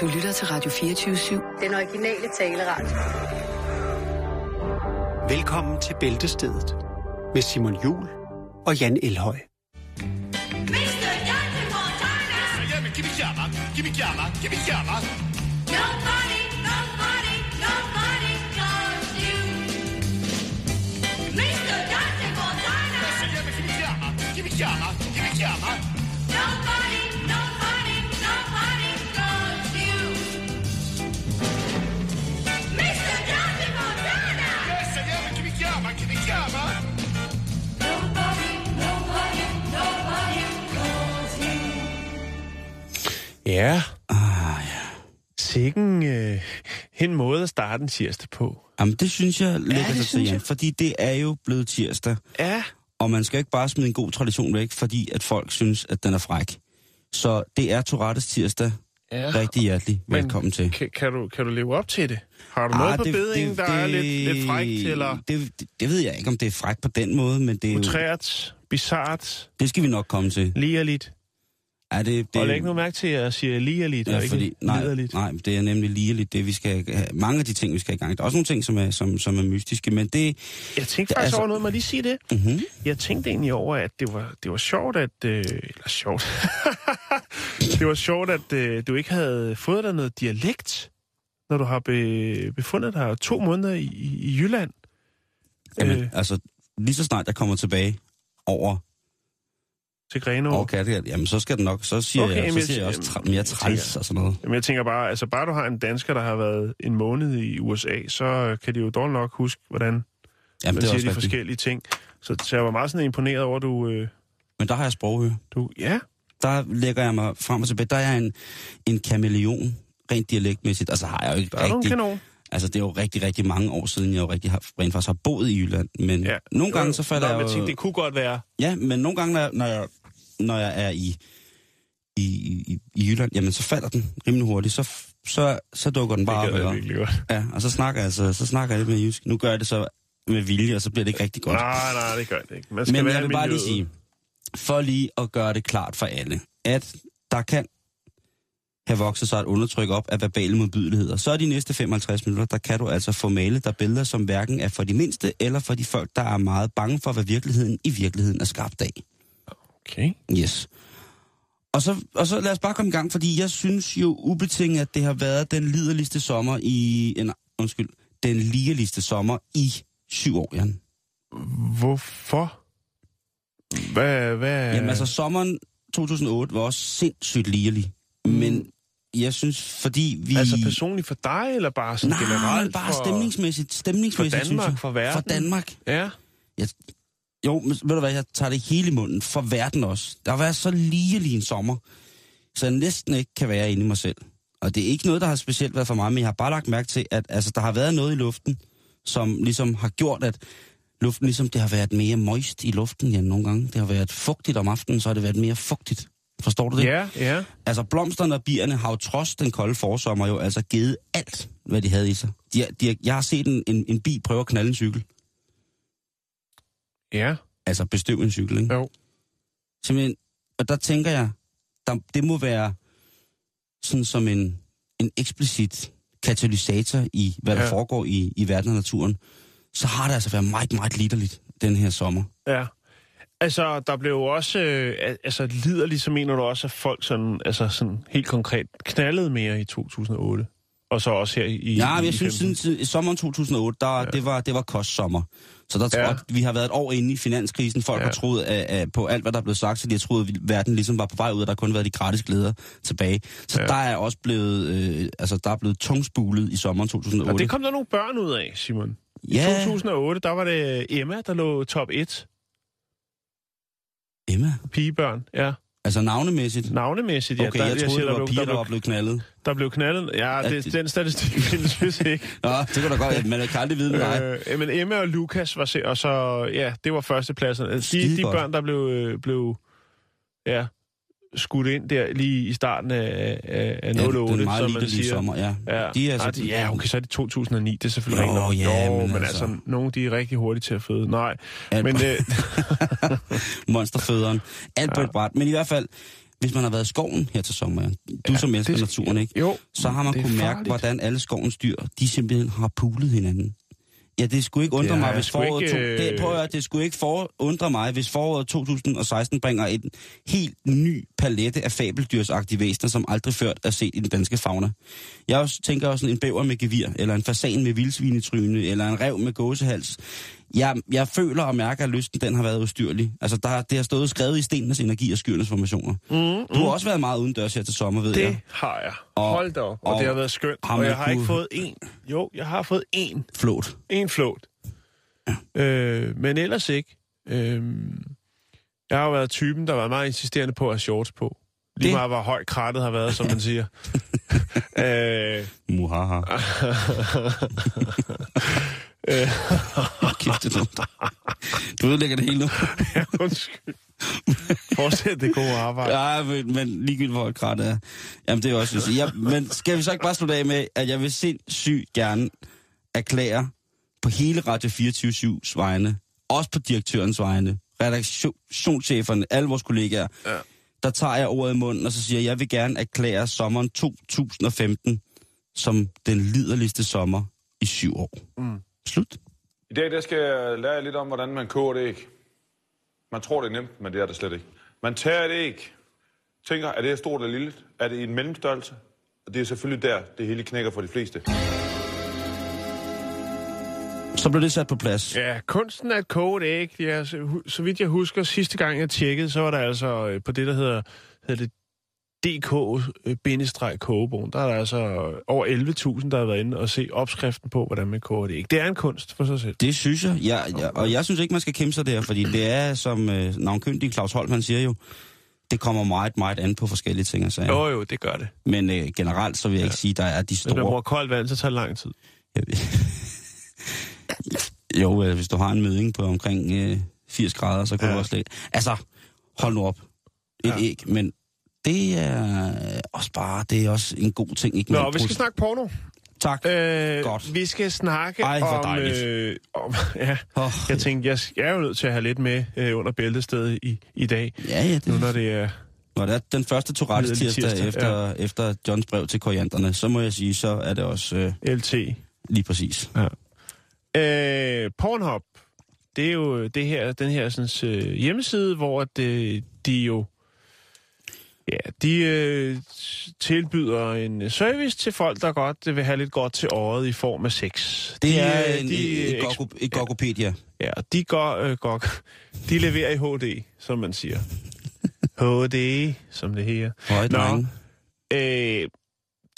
Du lytter til Radio 24-7. Den originale taleradio. Velkommen til Bæltestedet med Simon Jul og Jan Elhøj. Mr. Dante Montana! Jamen, giv mig chiama, giv Ja, Ah, ja. sikken øh, en måde at starte en tirsdag på. Jamen, det synes jeg lægger det sig til, synes jeg. fordi det er jo blevet tirsdag, Ja. og man skal ikke bare smide en god tradition væk, fordi at folk synes, at den er fræk. Så det er Tourettes tirsdag. ja. Rigtig hjertelig velkommen til. Kan, kan, du, kan du leve op til det? Har du noget Ah, på bedingen, der er lidt, lidt frækt, eller Det, det, det ved jeg ikke, om det er frækt på den måde, men det, er utrært, bizart, det skal vi nok komme til. ligerligt? Er det, det, Det, og læg nu mærke til, at jeg siger ligerligt, Ja, og ikke fordi, nej, liderligt. nej, det er nemlig ligeligt, det vi skal have. Mange af de ting, vi skal i gang. Der er også nogle ting, som er, som, som er mystiske, men det... Jeg tænkte faktisk altså- over noget, må jeg lige sige det? Mm-hmm. Jeg tænkte egentlig over, at det var, det var sjovt, at... Øh, eller sjovt. det var sjovt, at øh, du ikke havde fået dig noget dialekt, når du har be, befundet dig to måneder i, i, Jylland. Jamen, øh. altså, lige så snart jeg kommer tilbage over, Til Grenaa. over Kattegat, jamen så skal den nok, så siger, Okay, jeg, så siger jeg også tra- mere træls og sådan noget. Jamen, jeg tænker bare, altså bare du har en dansker, der har været en måned i USA, så kan de jo dårligt nok huske, hvordan Jamen, man det er siger også de rigtigt. forskellige ting. Så, så jeg var meget sådan imponeret over, du... Øh, Men der har jeg sproghøre. du ja, Der lægger jeg mig frem og tilbage. Der er jeg en, en kameleon, rent dialektmæssigt. Altså har jeg jo ikke der er rigtig... kanon. Altså, det er jo rigtig, rigtig mange år siden, jeg jo rigtig har, rent faktisk har boet i Jylland. Men Ja. nogle gange så falder Nå, jeg men jo... tænkte, det kunne godt være... Ja, men nogle gange, når jeg, når jeg, når jeg er i, i, i, i Jylland, jamen så falder den rimelig hurtigt. Så, så, så dukker den bare det op. virkelig godt. Ja, og så snakker jeg, så, så snakker jeg lidt med jysk. Nu gør jeg det så med vilje, og så bliver det ikke rigtig godt. Nej, nej, det gør det ikke. Man skal Men være jeg vil bare lige sige, for lige at gøre det klart for alle, at der kan have vokset sig et undertryk op af verbale modbydeligheder. Så er de næste 55 minutter, der kan du altså få malet der billeder, som hverken er for de mindste, eller for de folk, der er meget bange for, hvad virkeligheden i virkeligheden er skabt af. Okay. Yes. Og så, og så lad os bare komme i gang, fordi jeg synes jo ubetinget, at det har været den liderligste sommer i... En, undskyld, den ligeligste sommer i syv år, Jan. Hvorfor? Hvad, hvad... Jamen altså, sommeren 2008 var også sindssygt ligelig. Men jeg synes, fordi vi... Altså personligt for dig, eller bare sådan Nej, generelt bare for... stemningsmæssigt, stemningsmæssigt, For synes Danmark, jeg. for verden? For Danmark. Ja. Jo, men ved du hvad, jeg tager det hele i munden. For verden også. Der har været så ligelig en sommer, så jeg næsten ikke kan være inde i mig selv. Og det er ikke noget, der har specielt været for mig, men jeg har bare lagt mærke til, at altså, der har været noget i luften, som ligesom har gjort, at luften ligesom, det har været mere moist i luften, ja, nogle gange. Det har været fugtigt om aftenen, så har det været mere fugtigt. Forstår du det? Ja, ja. Altså, blomsterne og bierne har jo trods den kolde forsommer jo altså givet alt, hvad de havde i sig. De, har- de, har- jeg har set en, en, en bi prøve at knalde en cykel. Ja. Altså bestøv en cykel, ikke? Jo. Simpelthen, og der tænker jeg, der, det må være sådan som en, en eksplicit katalysator i, hvad ja. Der foregår i, i verden og naturen. Så har det altså været meget, meget liderligt den her sommer. Ja. Altså, der blev jo også... Øh, al- altså, liderligt, så mener du også, at folk sådan, altså, sådan helt konkret knaldede mere i 2008? Og så også her i... Ja, men i jeg synes, 15. siden i sommeren 2008, der, ja. det, var, det var kostsommer. Så der tror Ja. jeg, vi har været et år inde i finanskrisen. Folk ja. Har troet af, af, på alt, hvad der er blevet sagt, så de har troet, at verden ligesom var på vej ud, og der kun været de gratis glæder tilbage. Så. Ja. der er også blevet, øh, altså, der er blevet tungspulet i sommeren 2008. Og det kom der nogle børn ud af, Simon. I Ja. 2008, der var det Emma, der lå top 1. Emma? Pigebørn, ja. Altså navnemæssigt? Navnemæssigt, ja. Okay, der, jeg troede, siger, det var der, piger, blev, der var blevet knaldet. der blev knaldet. Ja, det, det- den statistik findes vist ikke. Nå, det kan da godt, man kan aldrig vide med dig. Øh, men Emma og Lukas var se, og så, ja, det var førstepladsen. De, Skide de godt. børn, der blev, øh, blev ja, skudt ind der lige i starten af, af, af 08, den meget som man siger. sommer, ja. Ja, De er Nej, så, de, ja, okay, så er det 2009, det er selvfølgelig Jo, ikke nok. ja, jo, men men altså- altså, nogle de er rigtig hurtige til at føde. Nej, Alt men øh, monsterføderen. Alt på Ja. bræt. Men i hvert fald, hvis man har været i skoven her til sommer, du ja, som elsker det- naturen, ikke? Jo, så har man det er kunne mærke, hvordan alle skovens dyr, de simpelthen har pulet hinanden. Ja, det skulle ikke undre har mig, hvis foråret... ikke, To, det, prøv at høre, det skulle ikke for, undre mig, hvis foråret 2016 bringer en helt ny palette af fabeldyrsagtige væsener, som aldrig før er set i den danske fauna. Jeg også, tænker også sådan en bæver med gevir, eller en fasan med vildsvinetryne, eller en rev med gåsehals. Jeg, jeg føler og mærker, at lysten den har været ustyrlig. Altså, der, har- det har stået skrevet i stenenes energi og skyernes formationer. Mm, du har også været meget udendørs her til sommer, ved Det jeg. har jeg. Og- Hold da op. Og, og det har været skønt. har Og jeg har ikke kunne- fået en. Jo, jeg har fået en. Flot. En flåt. Øh, men ellers ikke. Øh, jeg har jo været typen, der var meget insisterende på at have shorts på. Lige Det- meget, hvor høj krattet har været, som man siger. øh, Muhaha. øh, Kæft, det dumt. Du ødelægger det hele nu. ja, undskyld. Fortsæt det gode arbejde. Ja, men, men ligegyldigt hvor krat er. Jamen, det er også, sige. Ja, men skal vi så ikke bare slutte af med, at jeg vil sindssygt gerne erklære på hele Radio 24-7's vegne, også på direktørens vegne, redaktionscheferne, alle vores kollegaer, Ja. der tager jeg ordet i munden, og så siger jeg, jeg vil gerne erklære sommeren 2015 som den liderligste sommer i syv år. Mm. Slut. I dag der skal jeg lære jer lidt om, hvordan man koger et æg. Man tror, det er nemt, men det er det slet ikke. Man tager et æg, tænker, er det stort eller lille? Er det i en mellemstørrelse? Og det er selvfølgelig der, det hele knækker for de fleste. Så blev det sat på plads. Ja, kunsten et koge et æg. Ja, så, så vidt jeg husker, sidste gang jeg tjekkede, så var der altså øh, på det, der hedder, hedder det DK-kogebogen, der er der altså over 11.000, der har været inde og se opskriften på, hvordan man koger et æg. Det er en kunst for sig selv. Det synes jeg, ja, ja, og jeg synes ikke, man skal kæmpe sig der, fordi det er, som øh, navnkyndig Claus Holm, han siger jo, det kommer meget, meget an på forskellige ting og sager. Jo, jo, det gør det. Men øh, generelt, så vil jeg ikke sige, der er de Hvis man store... bruger koldt vand, så tager det lang tid. jo, øh, hvis du har en møding på omkring øh, 80 grader, så kan Ja. du også lidt... Altså, hold nu op. Et Ja. æg, men det er også bare, det er også en god ting. Ikke? Nå, vi skal snakke porno. Tak. Øh, Godt. Vi skal snakke Ej, om, dejligt. øh, om... Ja, Oh, jeg tænkte, jeg, jeg er jo nødt til at have lidt med øh, under bæltestedet i, i dag. ja, ja, det, Nu når det er... Når det er den første Tourettes tirsdag, tirsdag, efter, efter Johns brev til korianderne, så må jeg sige, så er det også øh, LT. lige præcis. Øh, Pornhub, det er jo det her, den her sådan, øh, hjemmeside, hvor det, de jo ja, de øh, tilbyder en service til folk, der godt vil have lidt godt til året i form af sex. Det de, er øh, en, de, et, gogo, et gogopedia. Ja, de går, øh, går, de leverer i HD, som man siger. HD, som det her. Høje Nå. Øh,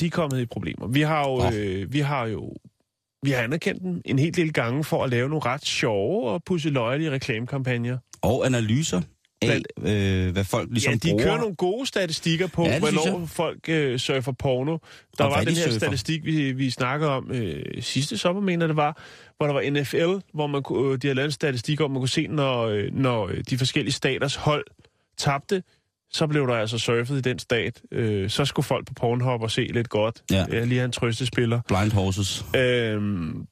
de er kommet i problemer. Vi har jo, øh, vi har jo vi har anerkendt dem en hel del gange for at lave nogle ret sjove og pusseløjelige reklamekampagner. Og analyser af, øh, hvad folk ligesom ja, de bruger. kører nogle gode statistikker på, Ja, hvornår folk øh, surfer porno. Der Og var den de her surfer. statistik, vi, vi snakkede om øh, sidste sommer, mener det var, hvor der var NFL, hvor man, kunne- øh, de havde lavet en statistik om, man kunne se, når, øh, når øh, de forskellige staters hold tabte, så blev der altså surfet i den stat. Øh, så skulle folk på Pornhub og se lidt godt. Ja. Øh, lige have en trøstespiller. Blind horses. Øhm,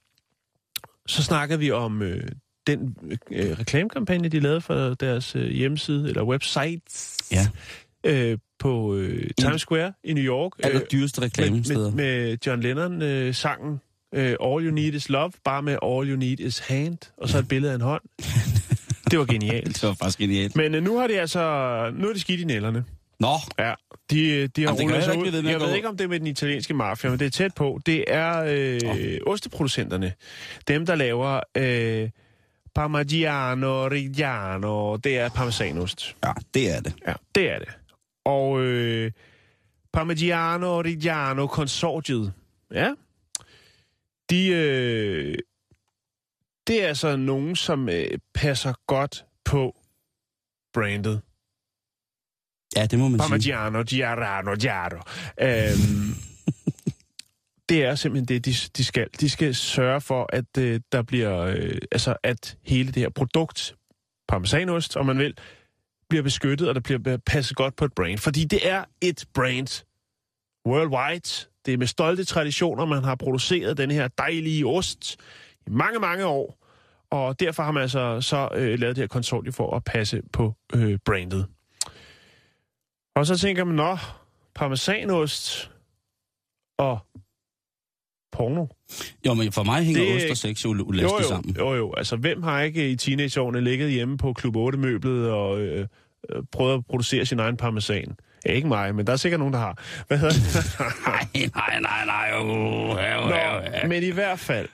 så snakkede vi om øh, den øh, reklamekampagne, de lavede for deres øh, hjemmeside, eller website, Ja. øh, på øh, Times Square i New York. Aller dyreste med, reklamesteder. med, med John Lennon-sangen øh, All You Need Is Love, bare med All You Need Is Hand, og så et billede af en hånd. Det var genialt. Det var faktisk genialt. Men øh, nu har de altså, nu er de skidt i nælderne. Nå, Ja, de, de har Jamen, det rullet sig ud. ved med Jeg ved ikke, om det er med den italienske mafia, men det er tæt på. Det er øh, Åh. osteproducenterne. Dem, der laver øh, Parmigiano Reggiano. Det er parmesanost. ja, det er det. Ja, det er det. Og øh, Parmigiano Reggiano konsortiet. Ja. De, øh, det er altså nogen, som øh, passer godt på brandet. Ja, det må man sige. Parmigiano, Giarano, Giaro. Øhm, det er simpelthen det, de, de skal. De skal sørge for, at øh, der bliver, øh, altså at hele det her produkt, parmesanost, om man vil, bliver beskyttet, og der bliver passet godt på et brand. Fordi det er et brand worldwide. Det er med stolte traditioner, man har produceret den her dejlige ost i mange, mange år. Og derfor har man altså så øh, lavet det her konsortium for at passe på øh, brandet. Og så tænker man, nå, parmesanost og porno. Jo, men for mig hænger Det- ost og sex jo jo, sammen. jo, jo. Altså, hvem har ikke i teenageårene ligget hjemme på Klub 8-møblet og øh, øh, prøvet at producere sin egen parmesan? Ja, ikke mig, men der er sikkert nogen, der har. Hvad hedder det? Nej, nej, nej, nej. Uh, ja, Nå, ja, ja. men i hvert fald,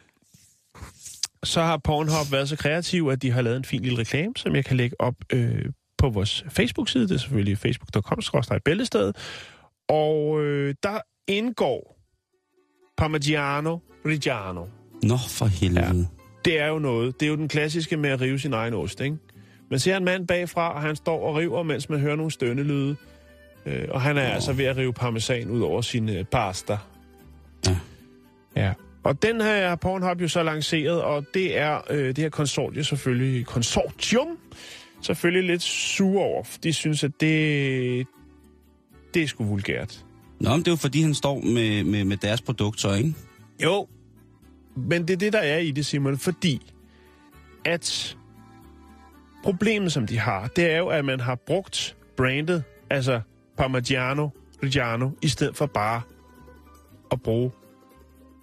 så har Pornhub været så kreativ, at de har lavet en fin lille reklame, som jeg kan lægge op øh, på vores Facebook-side. Det er selvfølgelig facebook.com-bæltestedet. Og øh, der indgår Parmigiano Reggiano. Nå, for helvede. Det er jo noget. Det er jo den klassiske med at rive sin egen ost, ikke? Man ser en mand bagfra, og han står og river, mens man hører nogle stønnelyde. Øh, og han er oh. altså ved at rive parmesan ud over sin øh, pasta. Ja. Ja. Og den her har Pornhub jo så lanceret, og det er øh, det her konsortium selvfølgelig, konsortium, selvfølgelig lidt sure over. De synes, at det, det er sgu vulgært. Nå, men det er jo fordi, han står med, med, med deres produkt, så ikke? Jo, men det er det, der er i det, Simon, fordi at problemet, som de har, det er jo, at man har brugt brandet, altså Parmigiano Reggiano, i stedet for bare at bruge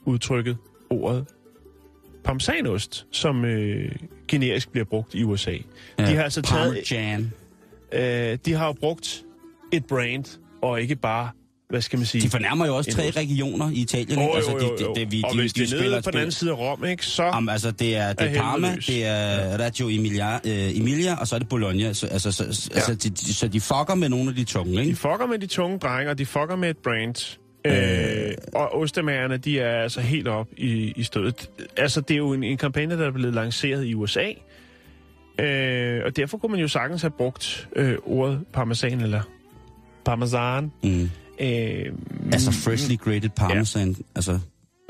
udtrykket, ordet parmesanost, som øh, generisk bliver brugt i USA. Ja, de har altså taget, Parmesan. øh, de har jo brugt et brand, og ikke bare, hvad skal man sige... De fornærmer jo også tre regioner i Italien. Ikke? altså, de, de, de, de, og de, hvis de det er spiller nede på den anden side af Rom, ikke, så... Jamen, altså, det er, det Er Parma, det er Reggio Emilia, øh, Emilia, og så er det Bologna. Så, altså, så, ja. altså, de, de, så de fucker med nogle af de tunge, De ikke? fucker med de tunge drenge, og de fucker med et brand. Øh, og ostemagerne, de er altså helt op i, i stødet. Altså, det er jo en, en kampagne, der er blevet lanceret i USA. Øh, og derfor kunne man jo sagtens have brugt øh, ordet parmesan eller parmesan. Mm. Øh, Altså, freshly grated parmesan. Ja. Altså,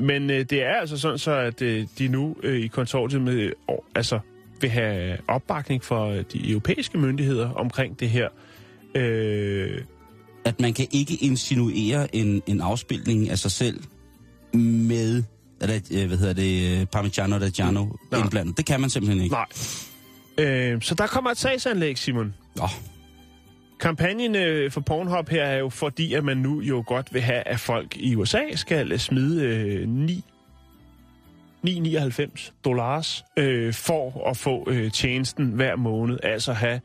Men øh, det er altså sådan så, at øh, de nu øh, i konsortiet med, øh, altså, vil have opbakning for øh, de europæiske myndigheder omkring det her. Øh, at man kan ikke insinuere en, en afspilning af sig selv med, eller, øh, hvad hedder det, øh, Parmigiano Reggiano indblandet. Det kan man simpelthen ikke. nej. Øh, så der kommer et sagsanlæg, Simon. Åh, Kampagnen øh, for Pornhub her er jo fordi, at man nu jo godt vil have, at folk i USA skal smide øh, 9 9,99 dollars øh, for at få øh, tjenesten hver måned. Altså have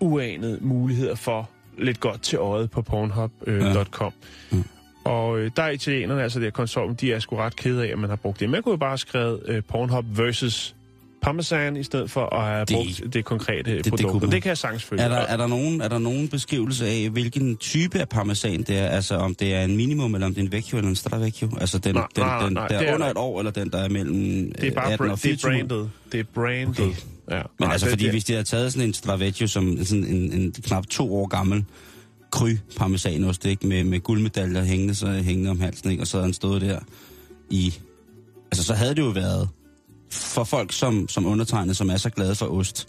uanede muligheder for lidt godt til øjet på pornhub.com. Øh, Ja. Mm. Og øh, der er italienerne, altså det her konsortium, de er sgu ret kede af, at man har brugt det. Man kunne jo bare have skrevet øh, Pornhub versus Parmesan, i stedet for at have Det- brugt det konkrete det produkt. kunne Det, man. det kan jeg sagtens følge. er, der, er, der nogen, er der nogen beskrivelse af, hvilken type af parmesan det er? Altså, om det er en minimum, eller om det er en vecchio eller en stravecchio? Altså, den, Nej, den, nej, den, nej, der det er er under der et år, eller den, der er mellem Det er bare 18 bra- og det er 24? brandet. Det er brandet. Okay. Ja. Men Nej, altså, det, fordi det, hvis de havde taget sådan en Stravecchio, som sådan en, en knap to år gammel kry parmesanost, ikke? Med, med guldmedaljer hængende, så hængende om halsen, ikke? Og så havde han stået der i... Altså, så havde det jo været for folk som, som undertegnet, som er så glade for ost,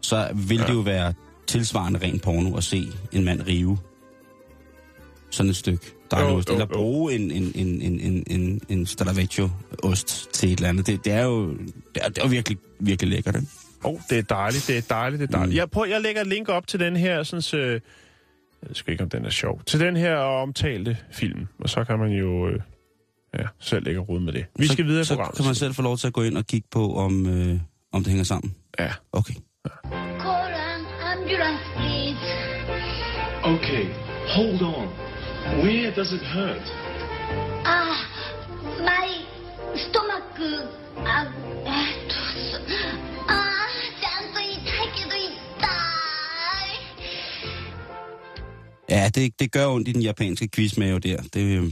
så ville ja. det jo være tilsvarende ren porno at se en mand rive sådan et stykke dejlost, Jo, jo, eller bruge en, en, en, en, en, en, en Staravecchio-ost til et eller andet. Det, det er jo det er, det er virkelig, virkelig lækkert, ikke? oh, det er dejligt, det er dejligt, det er dejligt. Mm. Jeg, prøver, jeg lægger et link op til den her, sådan så, jeg ved ikke, om den er sjov, til den her omtalte film, og så kan man jo øh, ja, selv lægge rod med det. Vi så, skal videre i Så programmet. kan man selv få lov til at gå ind og kigge på, om, øh, om det hænger sammen. Ja. Okay. Call an ambulance, please. Okay, hold on. Where does it hurt? Ah, my stomach. Ah, えっと、すあー、ちゃんと痛いけど痛い。 Ja, det, det gør ondt i den japanske quizmave der. Det, øh,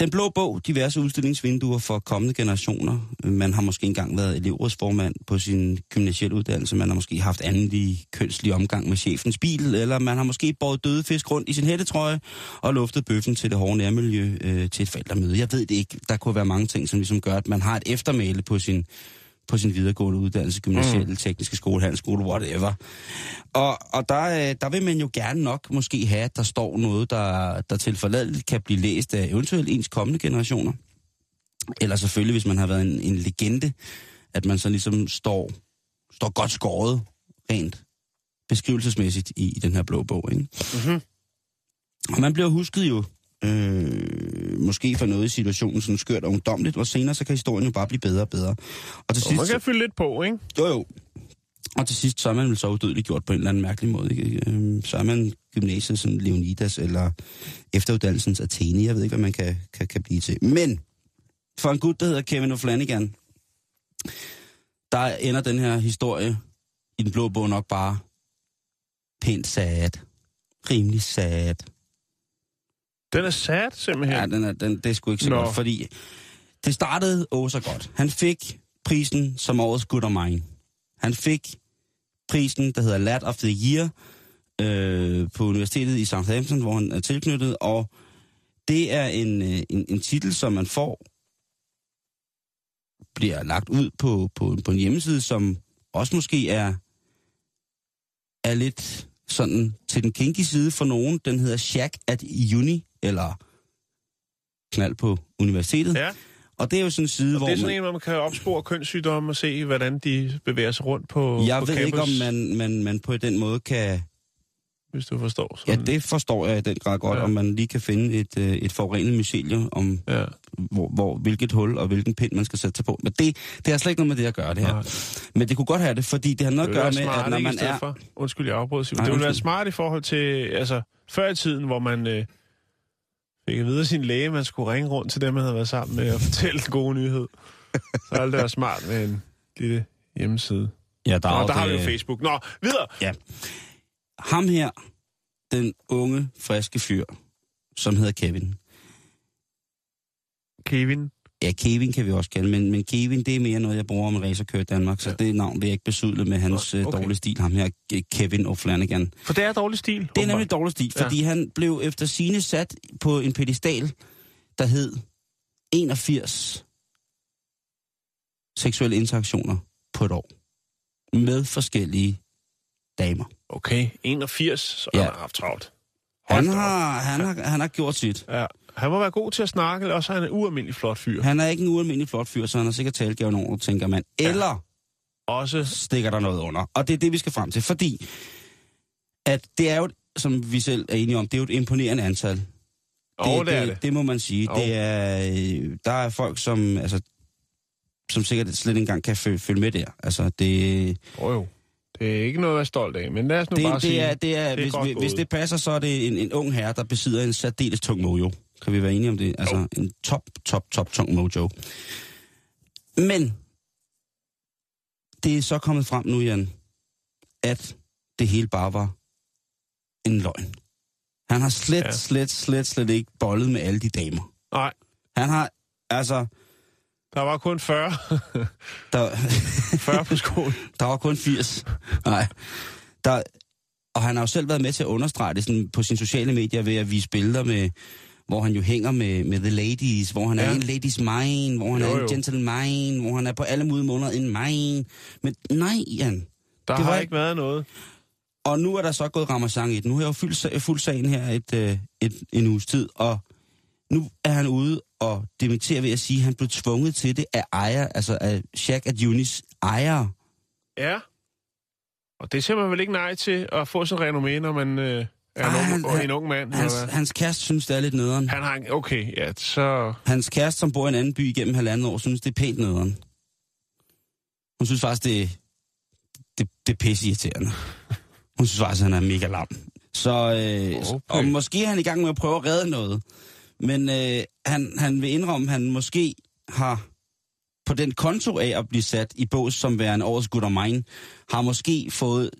den blå bog, diverse udstillingsvinduer for kommende generationer. Man har måske engang været elevrådsformand på sin gymnasielle uddannelse. Man har måske haft andelig kønslig omgang med chefens bil. Eller man har måske båret døde fisk rundt i sin hættetrøje og luftet bøffen til det hårde nærmiljø øh, til et forældremøde. Jeg ved det ikke. Der kunne være mange ting, som ligesom gør, at man har et eftermæle på sin på sin videregående uddannelse, gymnasielle, mm. tekniske skole, handelsskole, whatever. Og, og der, øh, der vil man jo gerne nok måske have, at der står noget, der, der tilforladeligt kan blive læst af eventuelt ens kommende generationer. Eller selvfølgelig, hvis man har været en, en legende, at man så ligesom står, står godt skåret rent beskrivelsesmæssigt i, i den her blå bog. Ikke? Mhm. Og man bliver husket jo øh, måske for noget i situationen sådan skørt og ungdomligt, og senere så kan historien jo bare blive bedre og bedre. Og til Og man sidst, kan fylde lidt på, ikke? jo jo, og til sidst så er man vel så udødeligt gjort på en eller anden mærkelig måde. Ikke? Øh, Så er man gymnasiet som Leonidas eller efteruddannelsens Athene. Jeg ved ikke, hvad man kan, kan, kan blive til. Men for en gut, der hedder Kevin O'Flanagan, der ender den her historie i den blå bog nok bare pænt sad. Rimelig sad. Den er sad, simpelthen. Ja, den er, den, det er sgu ikke så Nå. godt, fordi det startede åh så godt. Han fik prisen som årets Good of Mine. Han fik prisen, der hedder Lad of the Year, øh, på universitetet i Southampton, hvor han er tilknyttet, og det er en, øh, en, en titel, som man får, bliver lagt ud på, på, på en hjemmeside, som også måske er, er lidt sådan til den kinky side for nogen. Den hedder Shack at Uni, eller knald på universitetet. Ja, Og det er jo sådan en side, og hvor det er sådan man, en, hvor man kan opspore kønssygdomme og se, hvordan de bevæger sig rundt på jeg på ved ikke, om campus, man, man, man på den måde kan... Hvis du forstår. Ja, Sådan. det forstår jeg i den grad godt, Ja. ja. om man lige kan finde et, øh, et forurenet mycelium, om Ja. hvor, hvor, hvilket hul og hvilken pind man skal sætte sig på. Men det, det har slet ikke noget med det at gøre, det her. Nej. Men det kunne godt have det, fordi det har noget Det at gøre være med, smart, at når man er... For, undskyld, jeg afbryder, Simon. Nej, Det ville være smart i forhold til, altså, før i tiden, hvor man øh, fik at vide af sin læge, man skulle ringe rundt til dem, man havde været sammen med, og fortælle den gode nyhed. Så er det være smart med en lille hjemmeside. Ja, der, Nå, er der har vi det- jo Facebook. Nå, videre! Ja. Ham her, den unge, friske fyr, som hedder Kevin. Kevin. Ja, Kevin kan vi også kalde, men, men Kevin, det er mere noget, jeg bruger om racerkører i Danmark, så Ja. det navn vil jeg ikke besudle med hans Nå, okay. dårlige stil, ham her, Kevin O'Flanagan. For det er dårlig stil. Det er nemlig dårlig stil, Ja. fordi han blev efter sine sat på en pedestal, der hed 81 seksuelle interaktioner på et år. Med forskellige damer. Okay, 81, så Ja. han har haft travlt. Hold Han op. har, han, har, han har gjort sit. Ja. Han må være god til at snakke, eller også er han en ualmindelig flot fyr. Han er ikke en ualmindelig flot fyr, så han har sikkert talgæven over, tænker man. Eller Også, stikker der noget under. Og det er det, vi skal frem til, fordi at det er jo, som vi selv er enige om, det er jo et imponerende antal. og det er det. Det må man sige. Jo. Det er, øh, der er folk, som, altså, som sikkert slet ikke engang kan følge, følge med der. Altså, det, Oh, jo. Det er ikke noget at være stolt af, men lad os nu det, bare det, sige, er, det er, det er hvis, hvis, hvis det passer, så er det en, en ung herre, der besidder en særdeles tung mojo. Kan vi være enige om det? Altså, Jo. en top, top, top tung mojo. Men, det er så kommet frem nu, Jan, at det hele bare var en løgn. Han har slet, Ja. slet, slet, slet ikke bollet med alle de damer. Nej, Han har, altså, der var kun 40, der, 40 på skolen. der var kun 80. Nej. Der, og han har jo selv været med til at understrege det sådan, på sine sociale medier ved at vise billeder med, hvor han jo hænger med, med the ladies, hvor han ja. er en ladies mind, hvor han Jo, er en jo. gentleman, hvor han er på alle mulige måneder en mind. Men nej, Jan. Der Det har var ikke været noget. Og nu er der så gået Ramazan i den. Nu har jeg jo fyldt, sa- fuldt sagen her et, øh, et, en uges tid, og nu er han ude og dementerer ved at sige, at han blev tvunget til det af ejer, altså af Shaq at Unis ejer. Ja. Og det siger man vel ikke nej til at få sin renommé, når man øh, er Ej, han- han- en ung mand. Hans, eller hvad? hans kæreste synes, det er lidt nederen. Han har. Okay, ja, så... Hans kæreste, som bor i en anden by igennem halvandet år, synes, det er pænt nederen. Hun synes faktisk, det, det, det er pisse irriterende. Hun synes faktisk, han er mega lam. Så, øh, Okay. og måske er han i gang med at prøve at redde noget. Men øh, han, han vil indrømme, at han måske har på den konto af at blive sat i bås som værende årets good of mine, har måske fået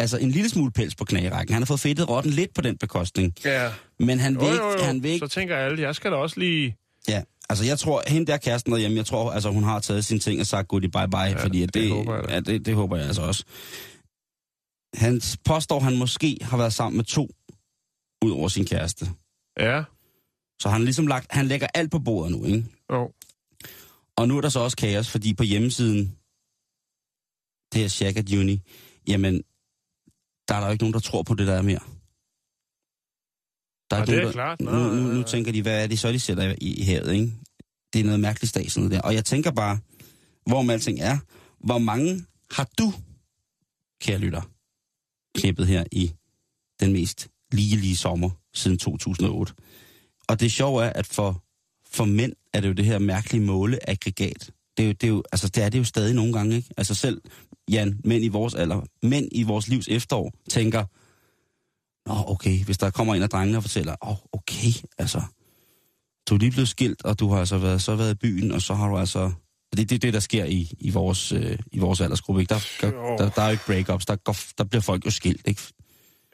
altså en lille smule pels på knagerækken. Han har fået fedtet rotten lidt på den bekostning. Ja. Men han vil, Jo, ikke, jo, jo. han vil ikke Så tænker alle, jeg skal da også lige... Ja, altså jeg tror, hende der kæresten derhjemme, jeg tror, altså hun har taget sine ting og sagt goodie bye bye, ja, fordi at det det, håber jeg da. ja, det, det håber jeg altså også. Han påstår, han måske har været sammen med to ud over sin kæreste. Ja, Så han har ligesom lagt, han lægger alt på bordet nu, ikke? jo. Og nu er der så også kaos, fordi på hjemmesiden, det her Shack at Uni, jamen, der er der jo ikke nogen, der tror på det der er mere. Der Nej, ikke det er nogen, klart. Nu, nu, nu tænker de, hvad er det så, de sætter i, i havet, ikke? Det er noget mærkeligt stat, sådan noget der. Og jeg tænker bare, hvor alting er, hvor mange har du, kære lytter, knippet her i den mest ligelige sommer siden 2008. Og det sjove er, at for, for mænd er det jo det her mærkelige måleaggregat. Det er, jo, det, er jo, altså det er det jo stadig nogle gange, ikke? Altså selv, Jan, mænd i vores alder, mænd i vores livs efterår, tænker, Nå, okay, hvis der kommer en af drengene og fortæller, åh, oh, okay, altså, du er lige blevet skilt, og du har altså været, så været i byen, og så har du altså... Det er det, det, der sker i, i, vores, øh, i vores aldersgruppe, ikke? Der, der, der, der er jo ikke breakups, der, går, der bliver folk jo skilt, ikke?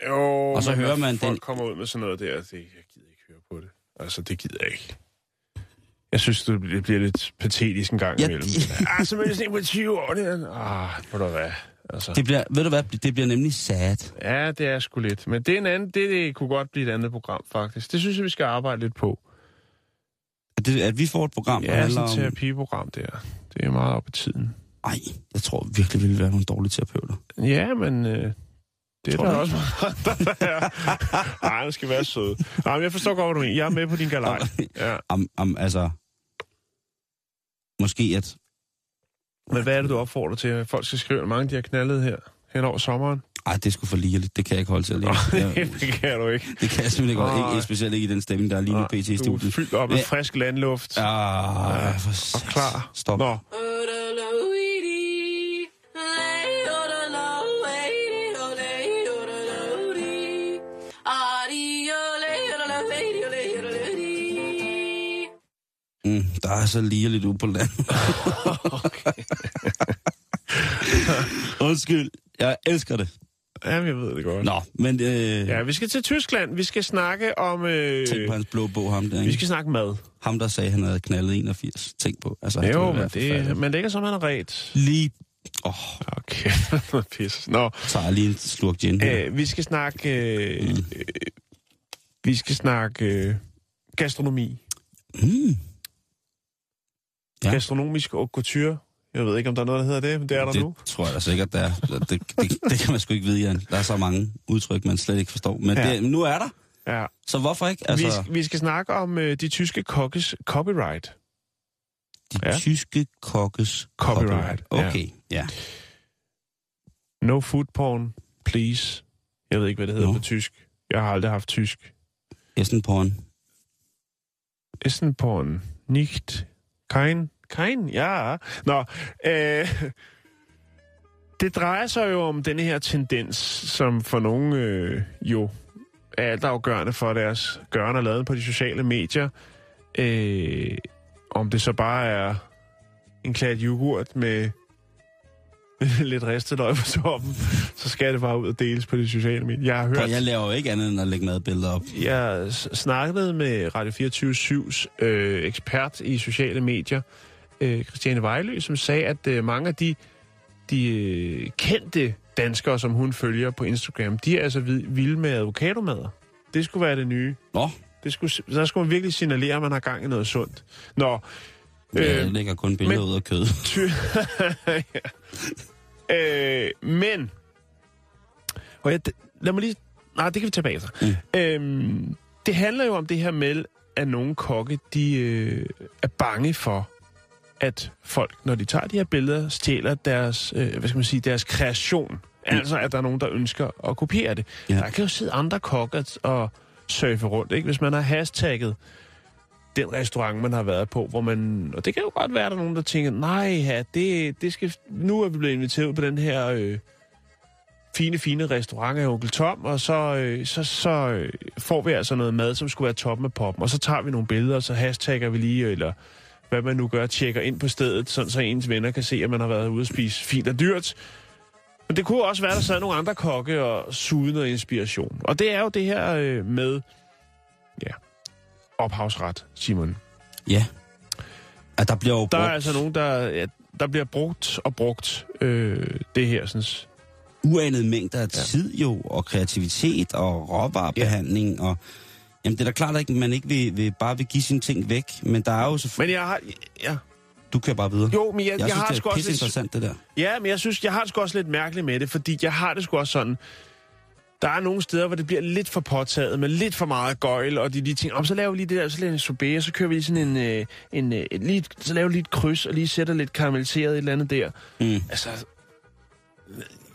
Jo, Og så men hører man folk den- kommer ud med sådan noget der, det, jeg gider ikke høre på det. Altså, det gider jeg ikke. Jeg synes, det bliver, det lidt patetisk en gang Ja, imellem. ah, så er det sådan på 20 år, det er... Ah, hvor du hvad? Altså. Det bliver, ved du hvad, det bliver nemlig sad. Ja, det er sgu lidt. Men det, er en anden, det, det kunne godt blive et andet program, faktisk. Det synes jeg, vi skal arbejde lidt på. At, det, at vi får et program, der Ja, handler sådan et om... terapiprogram der. Det er meget op i tiden. Ej, jeg tror virkelig, vi vil være nogle dårlige terapeuter. Ja, men... Øh, det er Tror der også mange der er. Ej, skal være sød. Men jeg forstår godt, hvad du mener. Jeg er med på din galej. Ja. Am, am, altså... Måske at... Men hvad er det, du opfordrer til? at Folk skal skrive, hvor mange de har knaldet her hen over sommeren? Ej, det skulle for ligeligt. Det kan jeg ikke holde til at. Jeg, det kan du ikke. det kan jeg simpelthen ikke holde. Ikke, specielt ikke i den stemning, der er lige nu pt. i Du er studiet. fyldt op med Ja. frisk landluft. Ah, for og klar. Stop. Nå, der er så lige lidt ude på land. Undskyld. Jeg elsker det. jamen, jeg ved det godt. Nå, men øh, Ja, vi skal til Tyskland. Vi skal snakke om... Øh, tænk på hans blå bog, ham der. vi skal snakke mad. Ham, der sagde, han havde knaldet 81. Tænk på. Altså, Jo, men det, men det er ikke som, han er ret. Lige... Åh, oh, Okay, pis. Nå, tager jeg lige en slurk gin øh, vi skal snakke... Øh, øh, vi skal snakke øh, gastronomi. Mm. Ja. Ja. Gastronomisk og couture. Jeg ved ikke, om der er noget, der hedder det, men det er der det nu. tror jeg da sikkert, der er. Det, det, det kan man sgu ikke vide, Jan. Der er så mange udtryk, man slet ikke forstår. Men Ja. ja. det, nu er der. Ja. Så hvorfor ikke? Altså... Vi, vi skal snakke om øh, de tyske kokkes copyright. de ja. tyske kokkes Copyright, ja. Okay, ja. No food porn, please. Jeg ved ikke, hvad det hedder Nå. på tysk. Jeg har aldrig haft tysk. Essen porn. Essen porn. Nicht. Kein. Kein, ja. Nå, øh, det drejer sig jo om denne her tendens, som for nogen øh, jo er altafgørende for deres gørne og laden på de sociale medier. Øh, om det så bare er en klat yoghurt med lidt ristet løg på toppen, så skal det bare ud og deles på de sociale medier. Jeg har hørt... Jeg laver jo ikke andet end at lægge madbilleder op. Jeg snakkede med Radio 24-7's øh, ekspert i sociale medier, øh, Christiane Vejlø, som sagde, at øh, mange af de, de øh, kendte danskere, som hun følger på Instagram, de er altså vilde med avocadomader. Det skulle være det nye. Nå, Det skulle, s- der skulle man virkelig signalere, at man har gang i noget sundt. Nå, jeg Øh, lægger kun billeder men- ud af kød. Ty- ja. øh, men... Og jeg, lad mig lige... Nej, det kan vi tage bagefter. Mm. Øhm, det handler jo om det her med, at nogle kokke, de øh, er bange for, at folk, når de tager de her billeder, stjæler deres, øh, hvad skal man sige, deres kreation. Mm. Altså, at der er nogen, der ønsker at kopiere det. Ja. Der kan jo sidde andre kokke og surfe rundt, ikke? Hvis man har hashtagget den restaurant, man har været på, hvor man... Og det kan jo godt være, at der er nogen, der tænker, nej, ja, det, det skal, nu er vi blevet inviteret på den her øh, fine, fine restaurant af Onkel Tom, og så, øh, så, så øh, får vi altså noget mad, som skulle være toppen af poppen, og så tager vi nogle billeder, og så hashtagger vi lige, eller hvad man nu gør, tjekker ind på stedet, sådan så ens venner kan se, at man har været ude at spise fint og dyrt. Men det kunne også være, at der sad nogle andre kokke og sugede noget inspiration. Og det er jo det her øh, med, ja, ophavsret, Simon. Ja. At der bliver jo Der brugt er altså nogen, der, ja, der bliver brugt og brugt øh, det her. Sådan, uanede mængder af tid jo, og kreativitet og råvarebehandling, og jamen det er da klart, at man ikke vil, vil, bare vil give sine ting væk, men der er jo selvfølgelig... men jeg har... Ja, Du kører bare videre. jo, men jeg, jeg, jeg, synes, har det er også lidt, interessant, det der. Ja, men jeg synes, jeg har det sgu også lidt mærkeligt med det, fordi jeg har det sgu også sådan... Der er nogle steder, hvor det bliver lidt for påtaget, med lidt for meget gøjl, og de, de tænker, om så laver vi lige det der, så laver vi en sorbet, og så kører vi lige sådan en, øh, en øh, et, lige, så laver vi lige et kryds, og lige sætter lidt karamelliseret et eller andet der. Mm. Altså,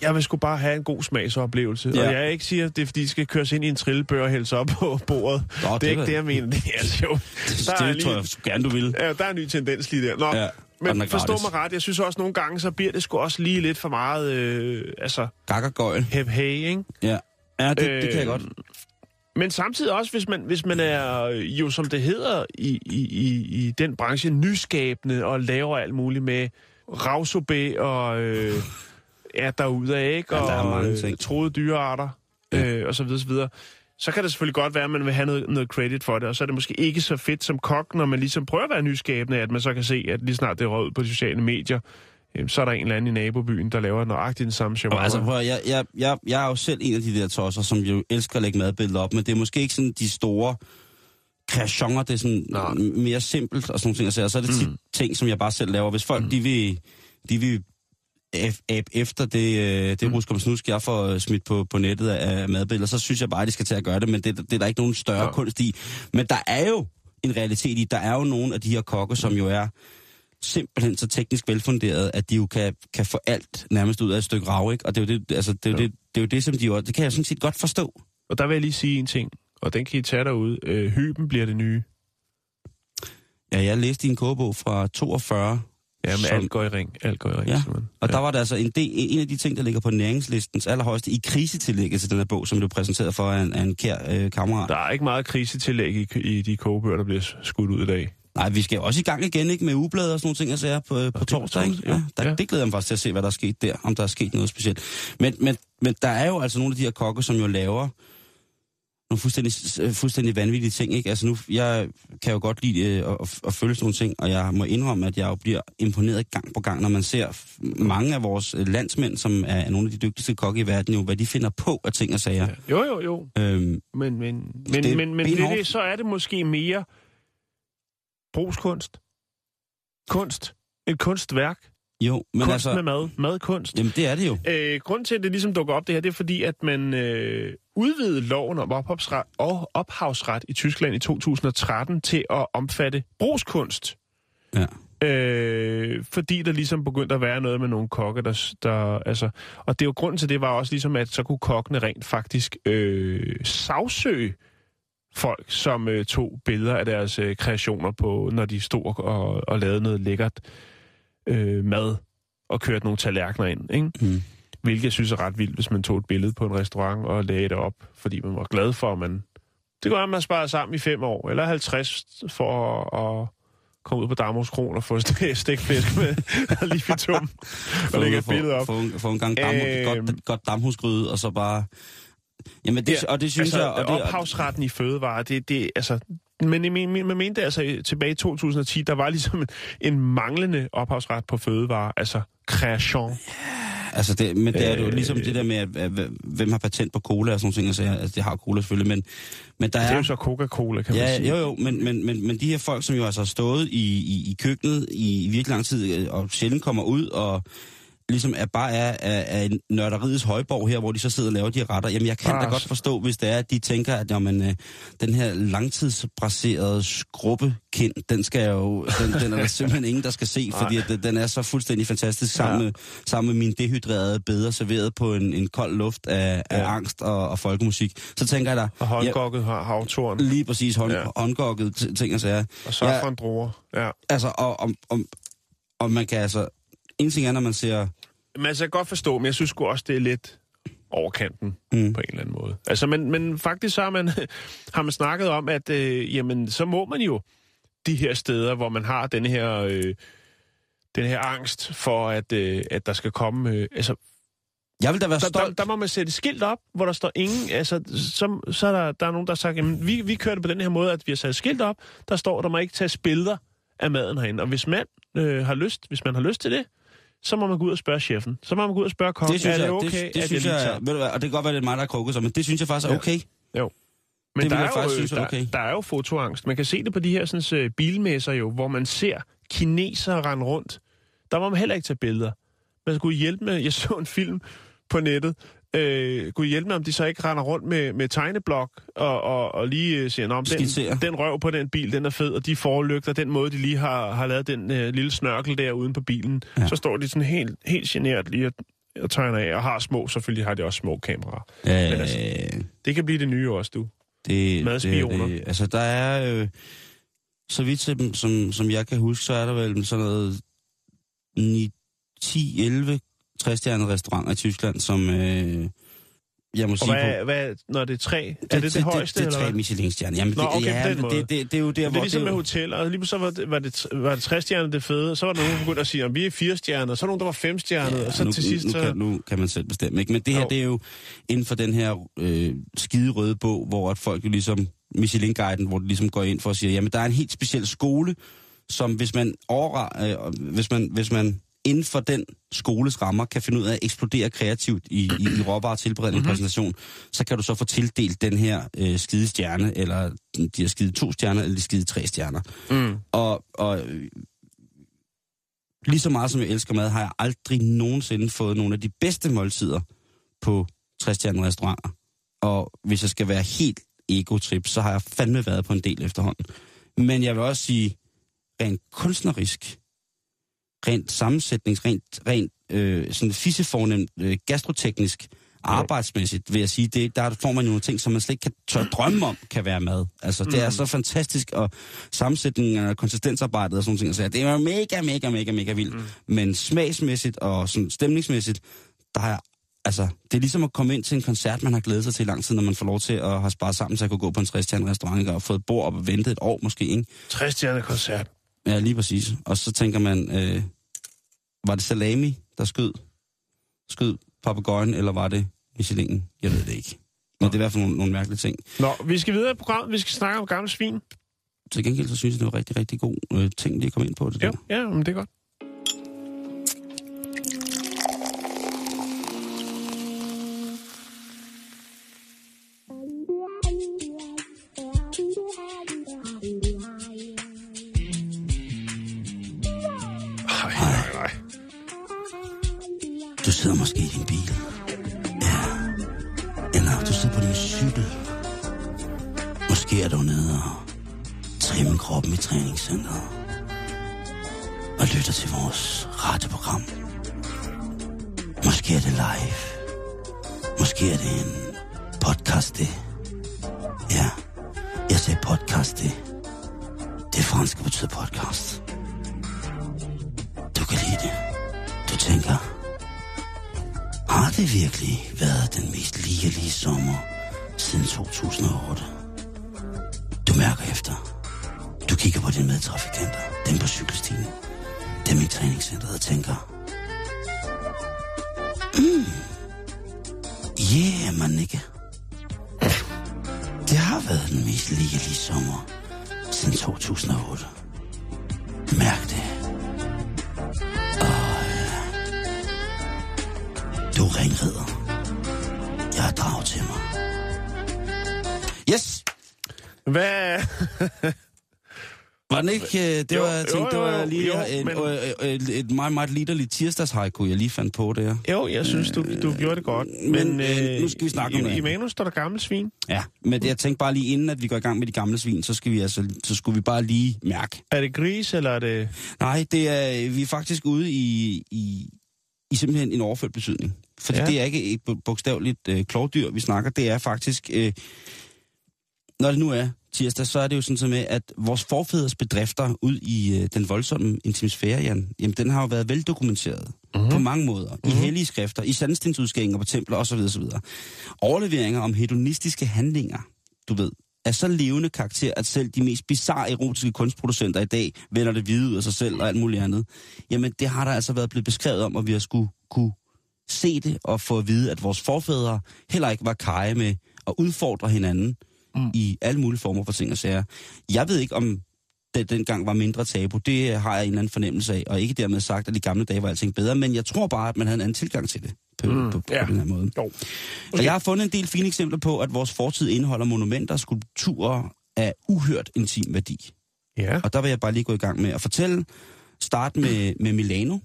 jeg vil sgu bare have en god smagsoplevelse. Ja. Og jeg ikke siger, at det er, fordi de skal køres ind i en trillebør og hældes op på bordet. Nå, det er det ikke det, jeg mener. Det er sjovt. Det, Der er det tror jeg gerne, du vil. Ja, der er en ny tendens lige der. Nå, Ja, men forstå mig ret, jeg synes også nogle gange, så bliver det sgu også lige lidt for meget, øh, altså, Gakkergøjl. hep hey, ikke? Ja, ja det, det kan jeg Øh, godt. Men samtidig også, hvis man, hvis man er, øh, jo som det hedder i, i, i, i den branche, nyskabende og laver alt muligt med ravsobé og øh, ja, derude ikke? Ja, der er og mange øh, ting. troede dyrearter øh, og så videre, så videre. Så kan det selvfølgelig godt være, at man vil have noget, noget credit for det, og så er det måske ikke så fedt som kok, når man ligesom prøver at være nyskabende, at man så kan se, at lige snart det er rød på de sociale medier, øh, så er der en eller anden i nabobyen, der laver nøjagtigt den samme shawarma. Altså, prøv, jeg, jeg, jeg, jeg er jo selv en af de der tosser, som jo elsker at lægge madbilleder op, men det er måske ikke sådan de store kreationer, det er sådan Nej. mere simpelt og sådan nogle ting. sige. Og så er det tit Mm. ting, som jeg bare selv laver. Hvis folk, de vil, de vil abe efter det, øh, det Mm. rusk om snusk, jeg får øh, smidt på, på nettet af madbilleder, så synes jeg bare, at de skal til at gøre det, men det, det er der ikke nogen større Ja. kunst i. Men der er jo en realitet i, der er jo nogle af de her kokke, som jo er simpelthen så teknisk velfunderet, at de jo kan, kan få alt nærmest ud af et stykke rav, ikke? Og det er jo det, altså, det, er jo Ja. det, det, er jo det som de jo, det kan jeg sådan set godt forstå. Og der vil jeg lige sige en ting, og den kan I tage derude. Øh, hyben bliver det nye. Ja, jeg læste i en kogebog fra 42, Ja, men Som- alt går i ring. Alt går i ring, Ja, og der var der altså en, del, en af de ting, der ligger på næringslistens allerhøjeste i krisetillægget til den her bog, som blev præsenteret for af en, af en kær øh, kammerat. Der er ikke meget krisetillæg i, i de kogebøger, der bliver skudt ud i dag. Nej, vi skal også i gang igen, ikke? Med ugebladet og sådan nogle ting, jeg ser på, øh, på er torsdag, ikke? Ja, der, Ja. Det glæder jeg mig faktisk til at se, hvad der er sket der, om der er sket noget specielt. Men, men, men der er jo altså nogle af de her kokke, som jo laver nogle fuldstændig, øh, fuldstændig vanvittige ting, ikke? Altså nu, jeg kan jo godt lide øh, at, at, at følge sådan nogle ting, og jeg må indrømme, at jeg jo bliver imponeret gang på gang, når man ser mange af vores landsmænd, som er nogle af de dygtigste kokke i verden, jo, hvad de finder på af ting og sager. Ja. Jo, jo, jo. Øhm, Men, men, Det er men, men, men det, så er det måske mere brugskunst. Kunst. Et kunstværk. jo, men kunst altså... med mad. Madkunst. Jamen, det er det jo. Øh, grunden til, at det ligesom dukker op det her, det er fordi, at man øh, udvidede loven om ophavsret, og ophavsret i Tyskland i 2013 til at omfatte brugskunst. Ja. Øh, fordi der ligesom begyndte at være noget med nogle kokke, der, der altså... Og det er jo grunden til det var også ligesom, at så kunne kokkene rent faktisk øh, sagsøge folk, som øh, tog billeder af deres øh, kreationer på, når de stod og, og lavede noget lækkert øh, mad og kørte nogle tallerkener ind, ikke? Mm. Hvilket jeg synes er ret vildt, hvis man tog et billede på en restaurant og lagde det op, fordi man var glad for, at man... Det kunne være, at man sparede sammen i fem år, eller 50 for at, at komme ud på Damos Kron og få st- stikflæsk med lifitum og lægge et billede op. Få, en gang dam, Øhm. godt, godt damhusgryde, og så bare... Jamen, det, og det synes altså, jeg... Og det, ophavsretten i fødevarer, det, det altså... Men men, man mente altså tilbage i 2010, der var ligesom en, en manglende ophavsret på fødevarer, altså creation. altså det, men det er jo Øh. ligesom det der med, at, at, hvem har patent på cola og sådan nogle ting, altså, altså det har cola selvfølgelig, men, men der Det er er... jo så Coca-Cola, kan man Ja, sige. jo, jo, men, men, men, men de her folk, som jo altså har stået i, i, i køkkenet i, i virkelig lang tid, øh, og sjældent kommer ud, og ligesom er bare er, er, er en nørderiets højborg her, hvor de så sidder og laver de retter. Jamen, jeg kan da Ah, godt så- forstå, hvis det er, at de tænker, at jamen, øh, den her langtidsbraserede skrubbekind, den skal jo, den, den er der simpelthen ingen, der skal se, fordi at, den- den er så fuldstændig fantastisk sammen, Ja. med, sammen med min dehydrerede beder, serveret på en, en kold luft af, af Ja. angst og, og folkemusik. Så tænker jeg da, Og håndgokket har havtorn. lige præcis hånd, Ja. ja. håndgokket ting og sager. Og safrandruer. Ja. Altså, og, og, og, og man kan altså... En ting er, når man ser... Men altså, jeg kan godt forstå, men jeg synes også, det er lidt overkanten Mm. på en eller anden måde. Altså, men, men faktisk så har man, har man snakket om, at øh, jamen, så må man jo de her steder, hvor man har den her, øh, den her angst for, at, øh, at der skal komme... Øh, altså, Jeg vil da være der, der, stolt. der må man sætte skilt op, hvor der står ingen... Altså, så, så er der, der er nogen, der har sagt, jamen, vi, vi kører det på den her måde, at vi har sat skilt op, der står, der må ikke tages billeder af maden herinde. Og hvis man øh, har lyst, hvis man har lyst til det, så må man gå ud og spørge chefen. Så må man gå ud og spørge kokken, det synes er det jeg, okay, det, det at synes jeg jeg, ved du hvad, og det kan godt være, det er mig, der har krukket sig, men det synes jeg faktisk er Ja. okay. Jo. Men Det der er, jeg jo, faktisk synes er der, okay. der er jo fotoangst. Man kan se det på de her sådan, uh, bilmesser jo, hvor man ser kinesere rende rundt. Der må man heller ikke tage billeder. Man skulle hjælpe med, jeg så en film på nettet, øh, kunne hjælpe med, om de så ikke render rundt med, med tegneblok og, og, og lige øh, siger, om den, Skitserer. den røv på den bil, den er fed, og de forlygter, den måde, de lige har, har lavet den øh, lille snørkel der uden på bilen. Ja. Så står de sådan helt, helt genert lige og og tegner af, og har små, selvfølgelig har de også små kameraer. Men altså, Øh, det kan blive det nye også, du. det, Madspioner. Det, det, altså, der er... Øh, så vidt som, som, som jeg kan huske, så er der vel sådan noget 9, 10, 11 60 restauranter i Tyskland, som øh, jeg må Og sige hvad, på... hvad, når det er tre, er det det, højeste, det, det, er tre Michelin-stjerner. Jamen, Nå, det, okay, ja, måde. det, det, det, er jo der, Det er hvor... ligesom det, med er hoteller, og lige så var det, var det, var det tre stjerner det fede, så var der nogen, der begyndte at sige, at vi er fire stjerner, så er der nogen, der var fem stjerner, ja, og så nu, til sidst... Nu, så... kan, nu kan man selv bestemme, ikke? Men det her, Jo. det er jo inden for den her øh, skide røde bog, hvor at folk jo ligesom, Michelin-guiden, hvor de ligesom går ind for at sige, jamen der er en helt speciel skole, som hvis man over, øh, hvis man, hvis man inden for den skoles rammer kan finde ud af at eksplodere kreativt i, i, i råvarer tilberedning Mhm. mm-hmm. præsentation, så kan du så få tildelt den her øh, skide stjerne, eller de her skide to stjerner, eller de skide tre stjerner. Mm. Og, og øh, lige så meget som jeg elsker mad, har jeg aldrig nogensinde fået nogle af de bedste måltider på 60 restauranter. Og hvis jeg skal være helt egotrip, så har jeg fandme været på en del efterhånden. Men jeg vil også sige, rent kunstnerisk, rent sammensætnings, rent, rent øh, sådan fissefornemt, øh, gastroteknisk, arbejdsmæssigt, vil jeg sige, det, der får man jo nogle ting, som man slet ikke kan tør drømme om, kan være mad. Altså, det er så fantastisk, og sammensætningen af konsistensarbejdet og sådan ting, så det er mega, mega, mega, mega vildt. Mm. Men smagsmæssigt og sådan stemningsmæssigt, der jeg Altså, det er ligesom at komme ind til en koncert, man har glædet sig til i lang tid, når man får lov til at have sparet sammen, så jeg kunne gå på en 60 restaurant og få et bord op og vente et år måske, ikke? Tre stjerner koncert. Ja, lige præcis. Og så tænker man, øh, var det salami, der skød, skød papegøjen, eller var det Michelin? Jeg ved det ikke. Men det er i hvert fald nogle, nogle mærkelige ting. Nå, vi skal videre i programmet. Vi skal snakke om gamle svin. Til gengæld så synes jeg, det var rigtig, rigtig god øh, ting, lige at komme ind på det Jo, der. ja, men det er godt. Sommer siden 2008? Du mærker efter. Du kigger på dine medtrafikanter, dem på cykelstien, dem i træningscenteret og tænker, mm, yeah, man ikke. Det har været den mest ligelige sommer siden 2008. Mærk Hvad? Var den ikke... øh, Det Jo, var, jeg tænkte, jo, det jo, var jo, lige jo, en, men- øh, øh, et, et meget, meget liderligt tirsdags jeg lige fandt på der. Jo, jeg synes, du, du gjorde det godt. men, øh, nu skal vi snakke om i, noget I manus står der gamle svin. Ja, men det, jeg tænkte bare lige inden, at vi går i gang med de gamle svin, så, skal vi altså, så skulle vi bare lige mærke. Er det gris, eller er det... Nej, det er, vi er faktisk ude i, i, i simpelthen en overført betydning. Fordi Ja. det er ikke et bogstaveligt øh, klovdyr, vi snakker. Det er faktisk, øh, når det nu er tirsdag, så er det jo sådan så med, at vores forfædres bedrifter ud i øh, den voldsomme intimisfære, Jan, jamen den har jo været veldokumenteret mm-hmm. på mange måder. Mm-hmm. I hellige skrifter, i sandstensudsskæringer på templer osv. osv. Overleveringer om hedonistiske handlinger, du ved, er så levende karakter, at selv de mest bizarre erotiske kunstproducenter i dag vender det hvide ud af sig selv og alt muligt andet. Jamen, det har der altså været blevet beskrevet om, og vi har skulle kunne se det og få at vide, at vores forfædre heller ikke var kaje med at udfordre hinanden mm. i alle mulige former for ting og sager. Jeg ved ikke, om det dengang var mindre tabu. Det har jeg en eller anden fornemmelse af, og ikke dermed sagt, at de gamle dage var alting bedre, men jeg tror bare, at man havde en anden tilgang til det på, mm. på, på, ja. på den her måde. Jo. Og jeg har fundet en del fine eksempler på, at vores fortid indeholder monumenter og skulpturer af uhørt intim værdi. Ja. Og der vil jeg bare lige gå i gang med at fortælle. Start med, med Milano.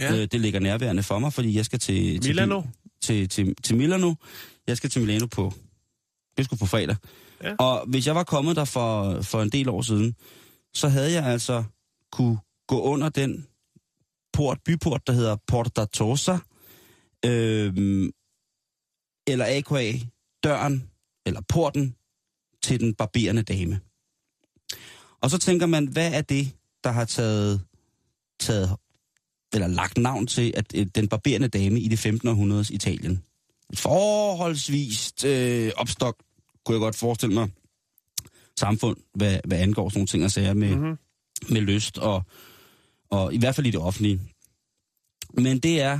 Ja. Øh, det ligger nærværende for mig, fordi jeg skal til... til Milano? Til, til, til Milano. Jeg skal til Milano på... Det skulle på fredag. Ja. Og hvis jeg var kommet der for, for en del år siden, så havde jeg altså kunne gå under den port, byport, der hedder Porta Tosa, Øhm, eller AKA døren, eller porten til den barberende dame. Og så tænker man, hvad er det, der har taget, taget eller lagt navn til at øh, den barberende dame i det 15. århundredes Italien? Et forholdsvis øh, opstok, kunne jeg godt forestille mig, samfund, hvad, hvad angår sådan nogle ting og sager med, mm-hmm. med lyst, og, og i hvert fald i det offentlige. Men det er,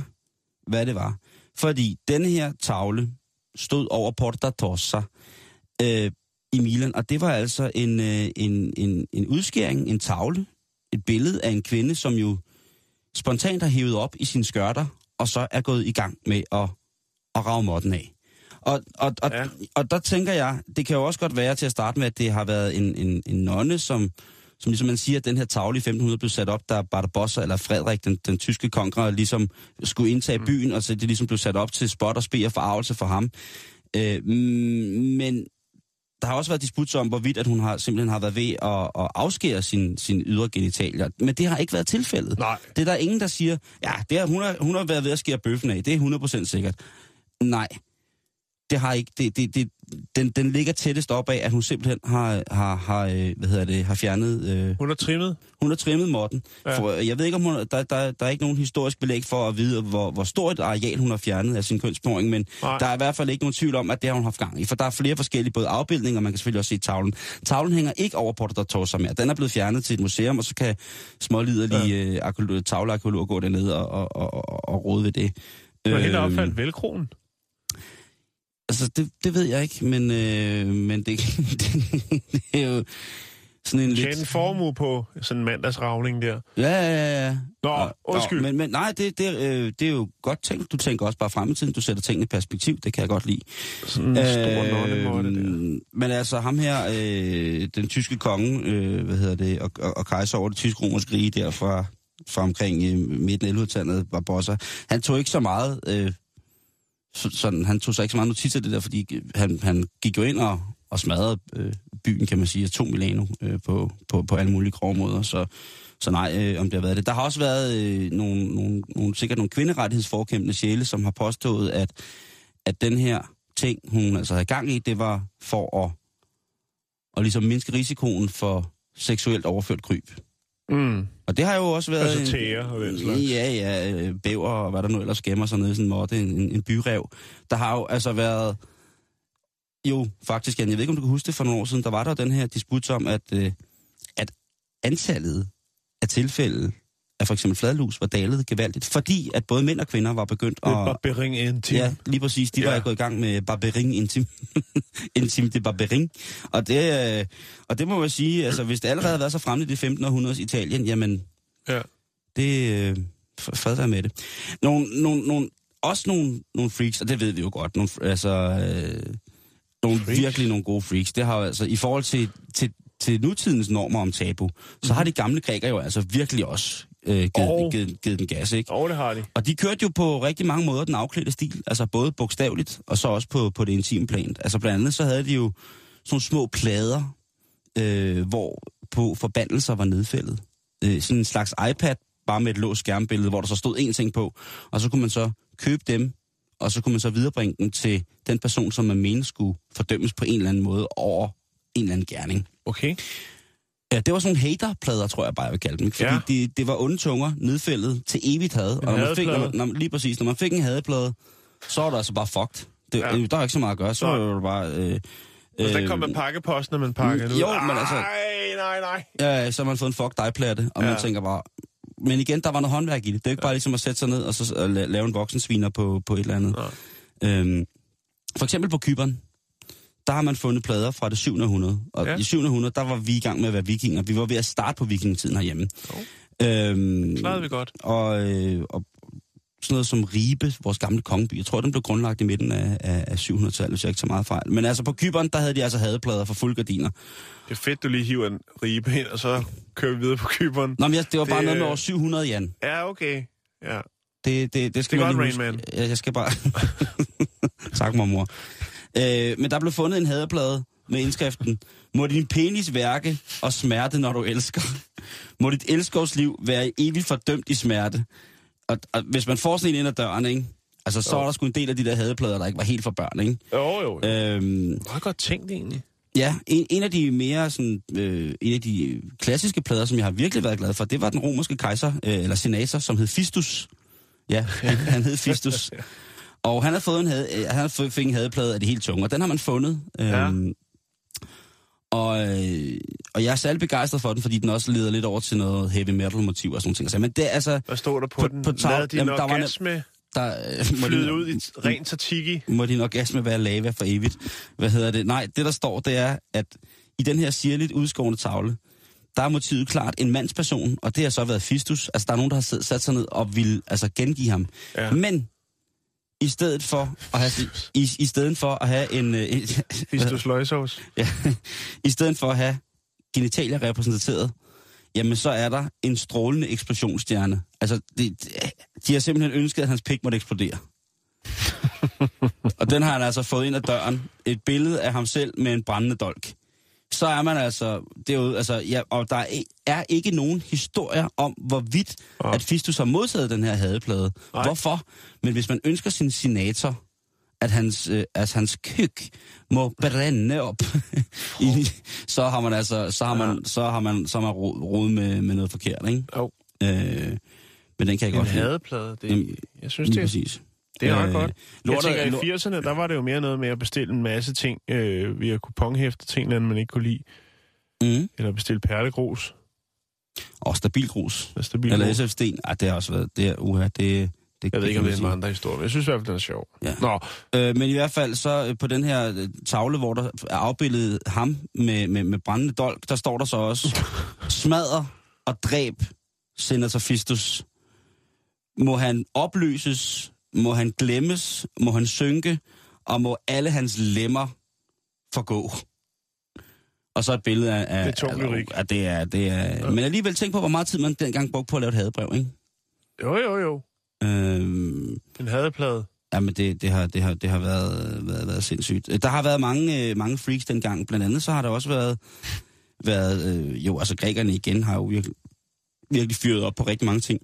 hvad det var. Fordi denne her tavle stod over Porta Tossa øh, i Milan, og det var altså en, øh, en, en, en udskæring, en tavle, et billede af en kvinde, som jo spontant har hævet op i sine skørter, og så er gået i gang med at, at rave måtten af. Og, og, og, ja. Ja. og der tænker jeg, det kan jo også godt være til at starte med, at det har været en, en, en nonne, som, som ligesom man siger, at den her tavle i 1500 blev sat op, da Barbarossa eller Frederik, den, den tyske kongerer, ligesom skulle indtage byen, og så det ligesom blev sat op til spot og spe og forarvelse for ham. Øh, mm, men der har også været disput om, hvorvidt at hun har simpelthen har været ved at, at afskære sin, sin ydre genitalier. Men det har ikke været tilfældet. Nej. Det er der ingen, der siger, ja, det har, hun, har, hun har været ved at skære bøffen af. Det er 100% sikkert. Nej, det har ikke. Det, det, det, den, den ligger tættest op af, at hun simpelthen har, har, har, øh, hvad hedder det, har fjernet... Øh, Hun er trimmet. hun har trimmet måtten. Ja. For, jeg ved ikke, om hun, der, der, der er ikke nogen historisk belæg for at vide, hvor, hvor stort et areal hun har fjernet af sin kønsporing, men Nej. der er i hvert fald ikke nogen tvivl om, at det har hun haft gang i. For der er flere forskellige både afbildninger, man kan selvfølgelig også se tavlen. Tavlen hænger ikke over Porta da Tossa mere. Den er blevet fjernet til et museum, og så kan småliderlige ja. øh, tavlearkeologer gå derned og, og, og, og, og rode ved det. Det var helt Øhm, velkronen. Altså, det, det ved jeg ikke, men, øh, men det, det, er jo sådan en Tjene lidt... en formue på sådan en mandagsravning der. Ja, ja, ja. Nå, Og- undskyld. Og, men, men nej, det, det, øh, det er jo godt tænkt. Du tænker også bare frem i tiden. Du sætter tingene i perspektiv. Det kan jeg godt lide. Sådan en stor nonnemåtte der. Øhm, Men altså ham her, øh, den tyske konge, øh, hvad hedder det, og, og, og kejser over det tyske romerske rige der fra, fra omkring øh, midten af 1100-tallet, Barbossa, han tog ikke så meget, øh, så, sådan, han tog sig ikke så meget notits af det der, fordi han, han gik jo ind og, og smadrede øh, byen, kan man sige, og tog Milano øh, på, på, på alle mulige grove måder, så så nej, øh, om det har været det. Der har også været øh, nogle, nogle, nogle, sikkert nogle kvinderettighedsforkæmpende sjæle, som har påstået, at, at den her ting, hun altså havde gang i, det var for at, at ligesom mindske risikoen for seksuelt overført kryb. Mm. Og det har jo også været... Altså tæer og den slags. Ja, ja, øh, bæver og hvad der nu ellers gemmer sig nede i sådan en måtte, en, en, byrev. Der har jo altså været... Jo, faktisk, Jan, jeg ved ikke, om du kan huske det for nogle år siden, der var der jo den her disput om, at, øh, at antallet af tilfælde af for eksempel fladlus var dalet gevaldigt, fordi at både mænd og kvinder var begyndt Det at... er barbering intim. Ja, lige præcis. De ja. var gået i gang med barbering intim. intim de barbering. Og det, øh, og det må jeg sige, altså hvis det allerede havde været så fremme i det 15. århundredes Italien, jamen Ja. det... Øh, fred være med det. Nogle, nogle, nogle, også nogle, nogle freaks, og det ved vi jo godt, nogle, altså, øh, nogle Freaks? virkelig nogle gode freaks. Det har altså, i forhold til, til, til nutidens normer om tabu, så mm-hmm. har de gamle grækere jo altså virkelig også øh, givet, Og- givet, givet den gas, ikke? Og det har de. Og de kørte jo på rigtig mange måder den afklædte stil, altså både bogstaveligt, og så også på, på det intime plan. Altså blandt andet så havde de jo sådan små plader, øh, hvor på forbandelser var nedfældet. Øh, sådan en slags iPad, bare med et låst skærmbillede, hvor der så stod én ting på, og så kunne man så købe dem, og så kunne man så viderebringe dem til den person, som man mente skulle fordømmes på en eller anden måde over en eller anden gerning. Okay. Ja, det var sådan nogle haterplader, tror jeg bare, jeg vil kalde dem. Fordi Ja. ja. det, det var onde tunger, nedfældet til evigt had. Og når man fik, når man, når, lige præcis, når man fik en hadeplade, så var det altså bare fucked. Det, Ja. ja. Der var ikke så meget at gøre, så Nej. var det bare... Øh, Hvis der øh, kom en pakkepost, når man pakker mm, ud. jo, men altså- Ej, nej, nej. Ja, så har man fået en fuck dig plade, og ja. Ja. man tænker bare... Men igen, der var noget håndværk i det. Det er ikke bare ligesom at sætte sig ned og så øh, la- lave en voksensviner på, på et eller andet. Nej. Øhm, for eksempel på Kyberen, der har man fundet plader fra det 7. århundrede. Og Ja. i 7. århundrede, der var vi i gang med at være vikinger. Vi var ved at starte på vikingetiden herhjemme. Øhm, Klarede vi godt. og, øh, og sådan noget som Ribe, vores gamle kongeby. Jeg tror, den blev grundlagt i midten af, af, af 700-tallet, hvis jeg ikke så meget fejl. Men altså på Kyberen, der havde de altså hadeplader for fuld gardiner. Det er fedt, du lige hiver en ribe ind, og så kører vi videre på kyberen. Nå, men jeg, det var bare Det, noget med øh, over 700, Jan. Ja, okay. Ja. Det, det, det skal Det er godt, Rain. Man. Ja, jeg skal bare... tak, mormor. Øh, men der blev fundet en hadeplade med indskriften, må din penis værke og smerte, når du elsker. Må dit elskovsliv være evigt fordømt i smerte. Og, og hvis man får sådan en ind ad døren, ikke? Altså, så Jo. er der sgu en del af de der hadeplader, der ikke var helt for børn, ikke? Jo, jo. Øhm, Meget godt tænkt egentlig. ja, en, en af de mere sådan, øh, en af de klassiske plader, som jeg har virkelig været glad for, det var den romerske kejser, øh, eller senator, som hed Fistus. Ja, han, han hed Fistus. Og han har fået en, hade, øh, han har fået, fik en hadeplade af det helt tunge, og den har man fundet. Øhm, og, øh, og jeg er særlig begejstret for den, fordi den også leder lidt over til noget heavy metal motiv og sådan ting. Så, men det er altså, Hvad stod der på, På- den? på tav- Lad din Jamen, der var orgasme der øh, må flyde din- ud i ren tatiki. må din orgasme være lava for evigt. Hvad hedder det? Nej, det der står, det er, at i den her sirligt udskårende tavle, der er motivet klart en mandsperson, og det har så været Fistus. Altså, der er nogen, der har sat sig ned og vil altså gengive ham. Ja. Men i stedet for at have, i, i stedet for at have en, øh, en Fistus løgsovs. ja, i stedet for at have genitalier repræsenteret, jamen så er der en strålende eksplosionsstjerne. Altså, det, de har simpelthen ønsket, at hans pik måtte eksplodere. og den har han altså fået ind ad døren. Et billede af ham selv med en brændende dolk. Så er man altså derude, altså, ja, og der er, er ikke nogen historier om, hvorvidt Ja. at Fistus har modtaget den her hadeplade. Nej. Hvorfor? Men hvis man ønsker sin senator, at hans, øh, at hans kyk må brænde op, i, så har man altså, så har man, så har man, så har man ro- rodet med, med noget forkert, ikke? Jo. Øh, men den kan jeg En godt hadeplade. Det, Jamen, jeg synes, det, præcis. Det er ret Øh, godt. Jeg lortet- tænker, lort- i 80'erne, der var det jo mere noget med at bestille en masse ting øh, via kuponhæfte, ting, man ikke kunne lide. Mm. Eller bestille perlegrus. Og stabilgrus. Og stabil Eller. SF Sten. Ej, det har også været, det er, uha, det, det, Jeg ved ikke, om det er en andre historie, men jeg synes i hvert fald, den er sjov. Ja. Nå, Øh, men i hvert fald så øh, på den her øh, tavle, hvor der er afbildet ham med, med, med brændende dolk, der står der så også, smadrer og dræb senator Fistus. Må han opløses, må han glemmes, må han synke, og må alle hans lemmer forgå. Og så et billede af... af Det er tung lyrik. det er, det er, Men alligevel tænk på, hvor meget tid man dengang brugte på at lave et hadebrev, ikke? jo, jo, jo. Øhm, En hadeplade. Jamen, det, det, har, det, har, det har været, været, været sindssygt. Der har været mange, øh, mange freaks dengang. Blandt andet så har der også været, været øh, jo, altså grækerne igen har jo virkelig, virkelig fyret op på rigtig mange ting.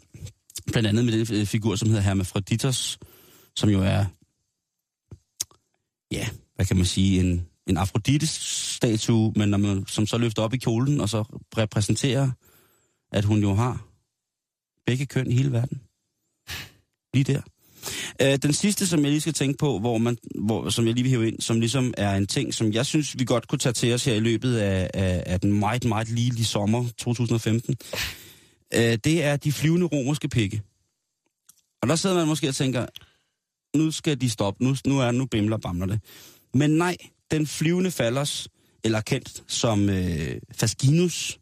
Blandt andet med den øh, figur, som hedder Hermafroditos, som jo er, ja, hvad kan man sige, en, en Afrodites-statue, men når man, som så løfter op i kjolen, og så repræsenterer, at hun jo har begge køn i hele verden. Lige der. Øh, den sidste, som jeg lige skal tænke på, hvor man, hvor, som jeg lige vil hive ind, som ligesom er en ting, som jeg synes, vi godt kunne tage til os her i løbet af, af, af den meget, meget ligelige sommer 2015, øh, det er de flyvende romerske pikke. Og der sidder man måske og tænker, nu skal de stoppe, nu, nu er nu bimler bamler det. Men nej, den flyvende fallers, eller kendt som øh, Fascinus,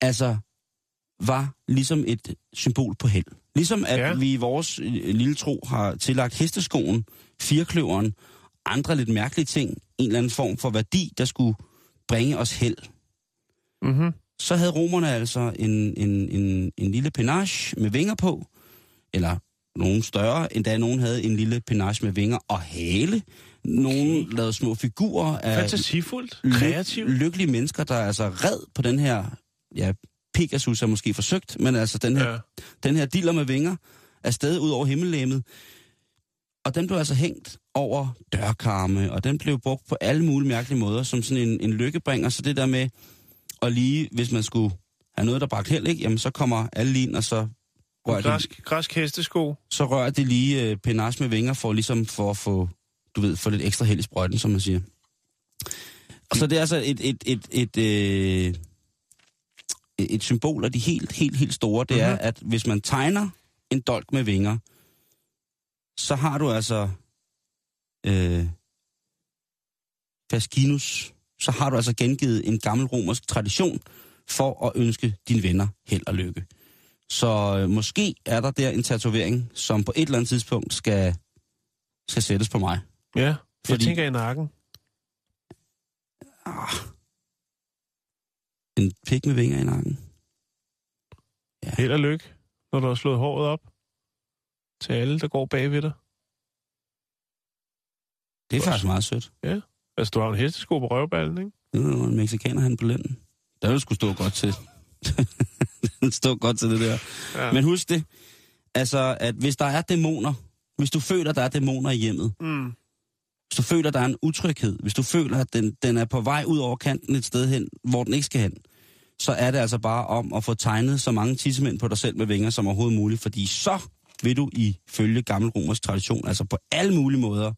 altså var ligesom et symbol på held. Ligesom at Ja. vi i vores øh, lille tro har tillagt hesteskoen, firkløveren, andre lidt mærkelige ting, en eller anden form for værdi, der skulle bringe os held. Mm-hmm. Så havde romerne altså en, en, en, en lille penage med vinger på, eller nogen større, endda nogen havde en lille penage med vinger og hale. Nogen lavede små figurer af Fantasifuldt. ly- Kreativt. lykkelige mennesker, der altså red på den her, ja, Pegasus er måske forsøgt, men altså den her, Ja. den her diller med vinger afsted ud over himmellæmet. Og den blev altså hængt over dørkarme, og den blev brugt på alle mulige mærkelige måder, som sådan en, en lykkebringer. Så det der med, og lige hvis man skulle have noget, der bragte held, ikke? Jamen så kommer alle lige ind, og så rører, Græsk, græsk hestesko. så rører de lige øh, penage med vinger, for ligesom for at få, du ved, få lidt ekstra held i sprøjten, som man siger. Og så det er altså et, et, et, et, øh, et symbol af de helt, helt, helt store. Det er, Mhm. at hvis man tegner en dolk med vinger, så har du altså øh, Fascinus, så har du altså gengivet en gammel romersk tradition for at ønske dine venner held og lykke. Så øh, måske er der der en tatovering, som på et eller andet tidspunkt skal, skal sættes på mig. Ja, jeg Fordi- tænker i nakken. Ah. En pik med vinger i nakken. Held og lykke, når du har slået håret op. Til alle, der går bag ved dig. Det er faktisk meget sødt. Altså, du har en hestesko på røvballen, ikke? Er der en mexikaner han på lænden. Der vil skulle stå godt til. stå godt til det der. Ja. Men husk det, altså, at hvis der er dæmoner hvis du føler, der er dæmoner i hjemmet, Mm. hvis du føler, der er en utryghed, hvis du føler, at den, den er på vej ud over kanten et sted hen, hvor den ikke skal hen, så er det altså bare om at få tegnet så mange tissemænd på dig selv med vinger som overhovedet muligt, fordi så vil du ifølge gammel romersk tradition, altså på alle mulige måder,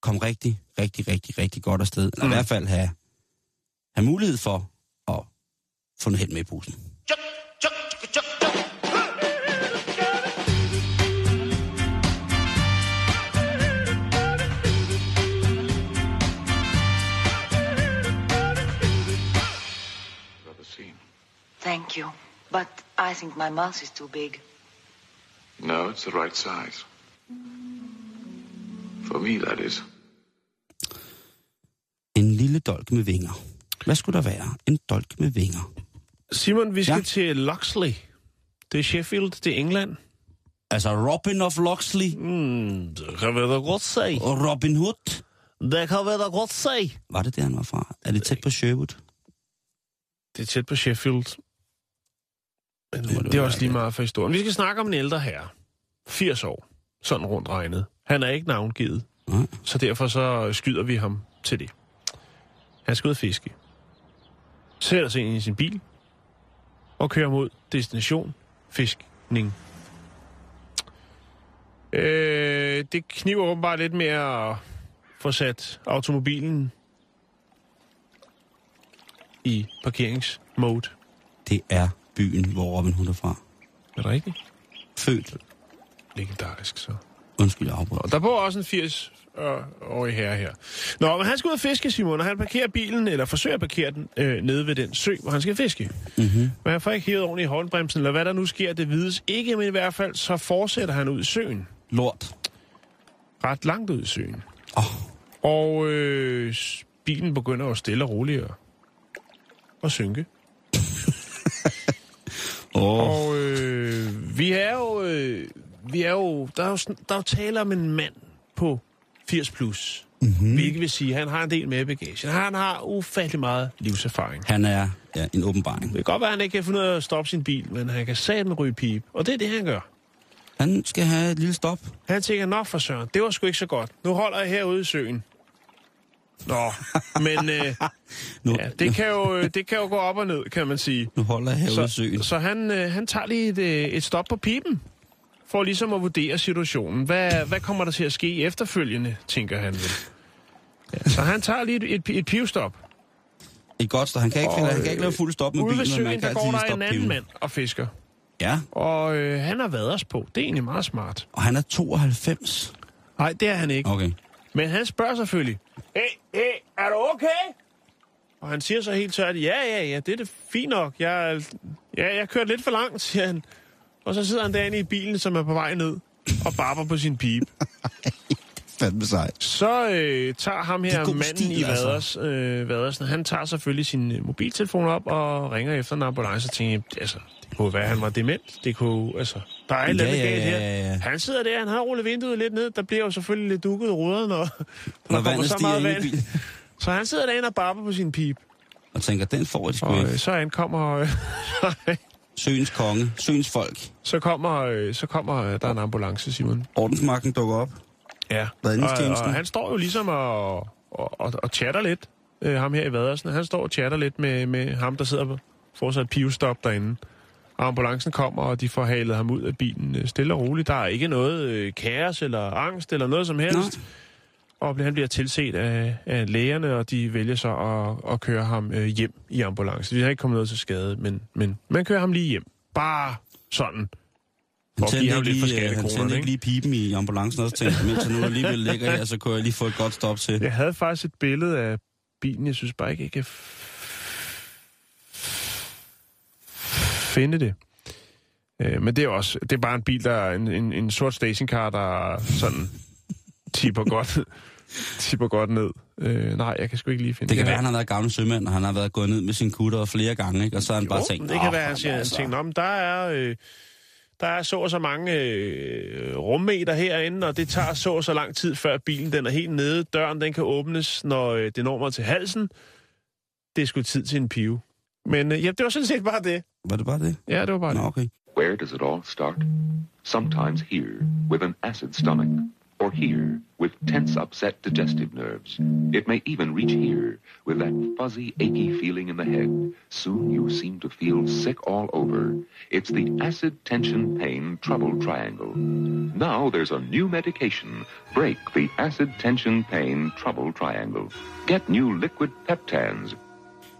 komme rigtig, rigtig, rigtig, rigtig godt afsted. Eller mm. i hvert fald have, have mulighed for at få noget held med i posen. Thank you. But I think my mouth is too big. No, it's the right size. For that is. En lille dolk med vinger. Hvad skulle der være? En dolk med vinger. Simon, vi skal Ja. til Loxley. Det er Sheffield, det er England. Altså Robin of Loxley Mm, det kan vi da godt se. og Robin Hood. Det kan vi da godt se. Var det der, han var fra? Er det tæt på Sherwood? Det er tæt på Sheffield. Men må det det er også lige meget for historien. Vi skal snakke om en ældre herre. 80 år. Sådan rundt regnet. Han er ikke navngivet. Nej. Så derfor så skyder vi ham til det. Han skal ud og fiske. Sætter sig ind i sin bil. Og kører mod destination fiskning. Øh, det kniver åbenbart lidt med at få sat automobilen i parkeringsmode. Det er byen, hvor Robin Hood er fra. Er det rigtigt? Født. Legendarisk, så. Undskyld, jeg afbrød. Og der bor også en 80-årig herre her. Nå, men han skal ud og fiske, Simon, og han parkerer bilen, eller forsøger at parkere den, øh, nede ved den sø, hvor han skal fiske. Mm-hmm. Men han får ikke hævet ordentligt i håndbremsen, eller hvad der nu sker, det vides ikke, men i hvert fald så fortsætter han ud i søen. Lort. Ret langt ud i søen. Åh, Og øh, bilen begynder jo stille og roligt at, at synke. oh. Og øh, vi er jo, øh, vi er jo, der er jo, der er jo tale om en mand på 80 plus. Mm-hmm. Hvilket vil sige, at han har en del med i bagagen. Han har ufattelig meget livserfaring. Han er ja, en åbenbaring. Det kan godt være, at han ikke kan finde ud af at stoppe sin bil, men han kan satme ryge pip. Og det er det, han gør. Han skal have et lille stop. Han tænker, nå for søren, det var sgu ikke så godt. Nu holder jeg herude i søen. Nå, men øh, Nu, ja, det, kan jo, øh, det kan jo gå op og ned, kan man sige. nu holder jeg herude i søen. så han, øh, han tager lige et, øh, et stop på pipen, for ligesom at vurdere situationen. Hvad, hvad kommer der til at ske efterfølgende, tænker han vel. Ja, så han tager lige et, et, et pivstop. Et godt stop. Han kan ikke, Og, finde, han kan ikke lave fuld stop med Ude bilen, ved men man søen, kan der går der en anden piven. mand og fisker. Ja, Og øh, han har været os på. Det er egentlig meget smart. og han er 92. Nej, det er han ikke. Okay. Men han spørger selvfølgelig, hey, hey, er du okay? Og han siger så helt tørt, ja, ja, ja, det er det fint nok. Jeg, ja, jeg kørte lidt for langt, siger han. Og så sidder han derinde i bilen, som er på vej ned, og barber på sin pipe. Fandme sejt. Så øh, tager ham er her manden stil, i altså. Vaders, øh, Vadersen, han tager selvfølgelig sin øh, mobiltelefon op og ringer efter en ambulance og tænker, altså, det kunne være, han var dement. Det kunne, altså, der er et eller Ja, andet ja, galt her. ja, ja. Han sidder der, han har rullet vinduet lidt ned. Der bliver jo selvfølgelig lidt dukket ruderne, når, når, Når der kommer så meget vand. Så han sidder derinde og barber på sin pip. Og tænker, den får de sgu Og øh, så ankommer... Øh, Søens konge. Søens folk. så kommer, øh, så kommer øh, der er en ambulance, Simon. Ordensmagten dukker op. Ja. Og, og han står jo ligesom og, og, og, og chatter lidt, øh, ham her i Vadersen. Han står og chatter lidt med, med ham, der sidder på fortsat pivstop derinde. Og ambulancen kommer, og de får halet ham ud af bilen øh, stille og roligt. Der er ikke noget øh, kaos eller angst eller noget som helst. Nej. Og han bliver tilset af, af lægerne, og de vælger så at, at køre ham øh, hjem i ambulance. De har ikke kommet noget til skade, men, men man kører ham lige hjem. Bare sådan. Han give tændte ikke lidt lige, øh, han tændte ikke? lige pipen i ambulancen også, tænkte, mens nu alligevel ligger her, så kunne jeg lige få et godt stop til. Jeg havde faktisk et billede af bilen. Jeg synes bare ikke, jeg kan finde det. Øh, men det er også, det er bare en bil, der er en, en, en sort stationcar, der sådan tipper godt, tipper godt ned. Øh, nej, jeg kan sgu ikke lige finde Det kan her. være, han har været gammel sømand, og han har været gået ned med sin kutter flere gange, ikke? og så har han bare Jo, tænkt, det kan "Nå, være, han siger, han altså." "Nå, men der er, øh, der er så og så mange øh, rummeter herinde, og det tager så og så lang tid, før bilen den er helt nede. Døren den kan åbnes, når øh, det når mig til halsen. Det er sgu tid til en pive. Men øh, ja, det var sådan set bare det. Var det bare det? Ja, det var bare Nå, det. okay. Where does it all start? Sometimes here, with an acid stomach, or here, with tense, upset digestive nerves. It may even reach here, with that fuzzy, achy feeling in the head. Soon you seem to feel sick all over. It's the acid tension pain trouble triangle. Now there's a new medication. Break the acid tension pain trouble triangle. Get new liquid peptans.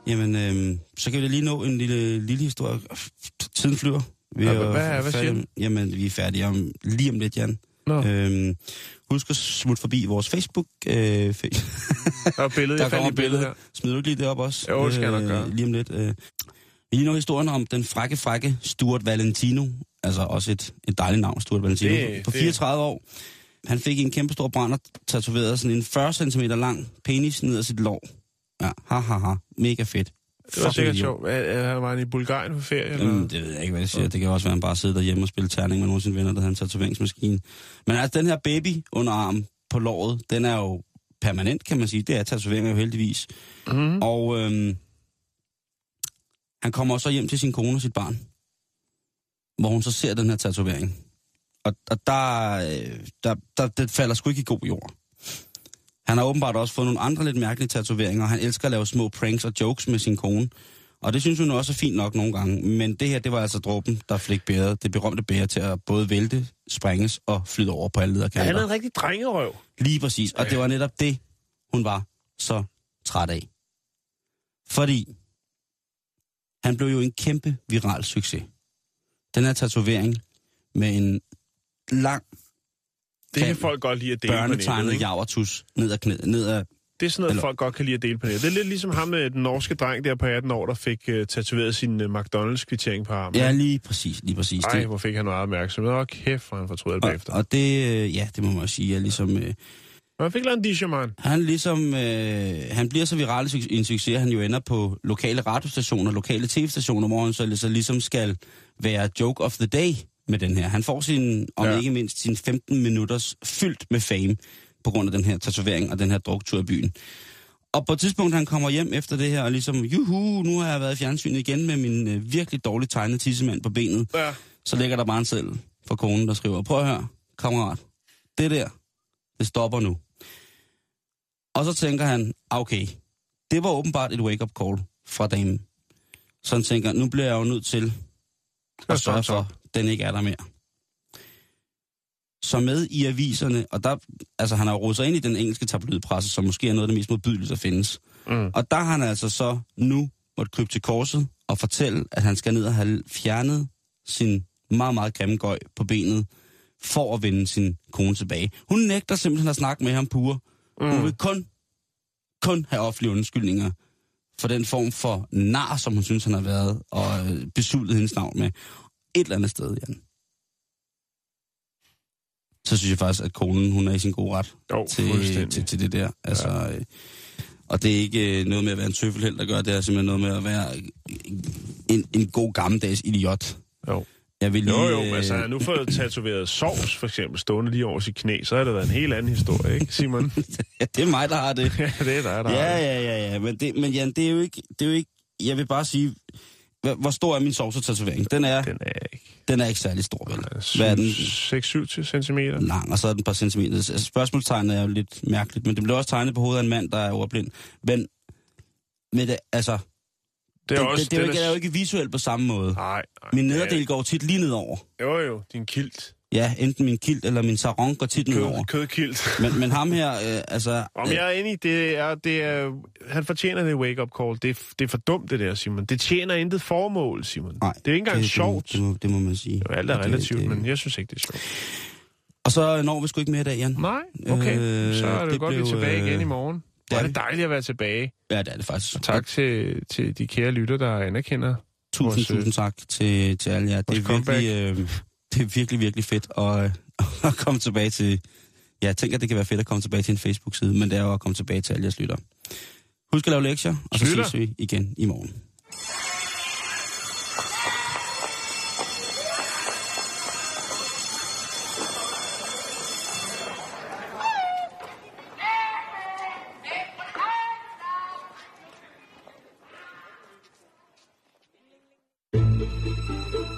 Jamen, øhm, så kan vi lige nå en lille, lille historie. Tiden flyver. Vi er hvad- hvad- hvad færdige siger om- Jamen, vi er færdige om, lige om lidt, Jan. Nå. Øhm, husk at smutte forbi vores Facebook. Øh, fe- Der er billede, der kommer billede her. Smider du ikke lige det op også? Jo, det skal jeg nok gøre. Lige om lidt. Øh. Lige nå historien om den frække, frække Stuart Valentino. Altså også et, et dejligt navn, Stuart Valentino. Det- på det- 34 år. Han fik en kæmpe stor brænder tatoveret sådan en 40 cm lang penis ned ad sit lår. Ja, ha, ha, ha. Mega fedt. Det var sikkert sjovt. Var han i Bulgarien på ferie? Eller? Jamen, det ved jeg ikke, hvad jeg siger. Det kan også være, at han bare sidder derhjemme og spiller terning med nogle af sine venner, der har en tatoveringsmaskine. Men altså, den her baby under armen på låret, den er jo permanent, kan man sige. Det er tatoveringer jo heldigvis. Mm. Og øhm, han kommer så hjem til sin kone og sit barn, hvor hun så ser den her tatovering. Og, og der, øh, der, der, det falder sgu ikke i god jord. Han har åbenbart også fået nogle andre lidt mærkelige tatoveringer, og han elsker at lave små pranks og jokes med sin kone. Og det synes hun også er fint nok nogle gange. Men det her, det var altså dråben, der fik bæret, det berømte bære til at både vælte, sprænges og flyde over på alle Han lederkanter. er en rigtig drengerøv. Lige præcis. Og det var netop det, hun var så træt af. Fordi han blev jo en kæmpe viral succes. Den her tatovering med en lang Det kan folk godt lide at dele på nettet, børnetegnet javertus ned ad, knæ, ned ad Det er sådan noget, Eller- folk godt kan lide at dele på nettet. Det er lidt ligesom ham med den norske dreng der på 18 år, der fik uh, tatoveret sin uh, McDonald's-kvittering på armen. Ja, lige præcis, lige præcis. Ej, hvor fik han meget opmærksomhed. Og kæft, hvor han fortryder det og, bagefter. og det, øh, ja, det må man også sige, er ligesom... Øh, Men han fik en disherman. han ligesom, øh, han bliver så viral i en succes, han jo ender på lokale radiostationer, lokale tv-stationer, hvor han så, så ligesom skal være joke of the day med den her. Han får sin, om Ja. ikke mindst, sin 15 minutters fyldt med fame på grund af den her tatovering og den her druktur i byen. Og på et tidspunkt, han kommer hjem efter det her, og ligesom, juhu, nu har jeg været i fjernsynet igen med min øh, virkelig dårligt tegnede tissemand på benet. Ja. Så ligger der bare en selv for konen, der skriver, prøv at høre, kammerat, det der, det stopper nu. Og så tænker han, ah, okay, det var åbenbart et wake-up call fra damen. Så han tænker, nu bliver jeg jo nødt til at sørge for, den ikke er der mere. Så med i aviserne, og der, altså han har jo sig ind i den engelske tabloidpresse, som måske er noget af det mest modbydelige, der findes. Mm. Og der har han altså så nu måtte krybe til korset og fortælle, at han skal ned og have fjernet sin meget, meget grimme gøj på benet, for at vende sin kone tilbage. Hun nægter simpelthen at snakke med ham pure. Mm. Hun vil kun, kun have offentlige undskyldninger for den form for nar, som hun synes, han har været, og øh, besudlet hendes navn med. Et eller andet sted, Jan. Så synes jeg faktisk, at konen, hun er i sin gode ret Jo, til, til, til det der. Altså, ja. Og det er ikke øh, noget med at være en tøffelheld, der gør det. Det er simpelthen noget med at være en, en god gammeldags idiot. Jo. Jeg vil lige, Jo, jo, men altså, han øh, nu fået tatoveret sovs, for eksempel, stående lige over sit knæ, så har det været en helt anden historie, ikke, Simon? ja, det er mig, der har det. ja, det er dig, der ja, har det. ja, ja, ja. Men, det, men Jan, det er jo ikke... Det er jo ikke jeg vil bare sige, hvor, stor er min sovsetatovering? Den er, Den er ikke den er ikke særlig stor, vel? Hvad er den? 6-7 centimeter. lang, og så er den et par centimeter. Altså, Spørgsmålstegnet er jo lidt mærkeligt, men det blev også tegnet på hovedet af en mand, der er ordblind. Men med det, altså, Det er det, også... det, det, er jo ikke, det er jo ikke visuelt på samme måde. Nej, nej. Min er- nederdel går tit lige nedover. Jo, jo, din kilt. Ja, enten min kilt eller min sarong går tit. Kød, kødkilt. Men, men ham her, øh, altså... Om jeg er enig, det er, det er, han fortjener det wake-up call. Det det er for dumt, det der, Simon. Det tjener intet formål, Simon. Nej, det er ikke engang det, sjovt. Det, det, må, det må man sige. Jo, alt er Det- relativt, det- men jeg synes ikke, det er sjovt. Og så når vi sgu ikke mere i dag, Jan. Nej, okay. Øh, så er det, det godt, vi er blev, tilbage øh, igen i morgen. det er Det det. dejligt at være tilbage. Ja, det er det faktisk. Og tak til, til de kære lytter, der anerkender. Tusind, vores, øh, tusind tak til, til alle jer. Det er, virkelig, øh, det er virkelig, virkelig fedt at, øh, at komme tilbage til... Ja, jeg tænker, det kan være fedt at komme tilbage til en Facebook-side, men det er jo at komme tilbage til alle jeres lytter. Husk at lave lektier, og så Lytter. ses vi igen i morgen.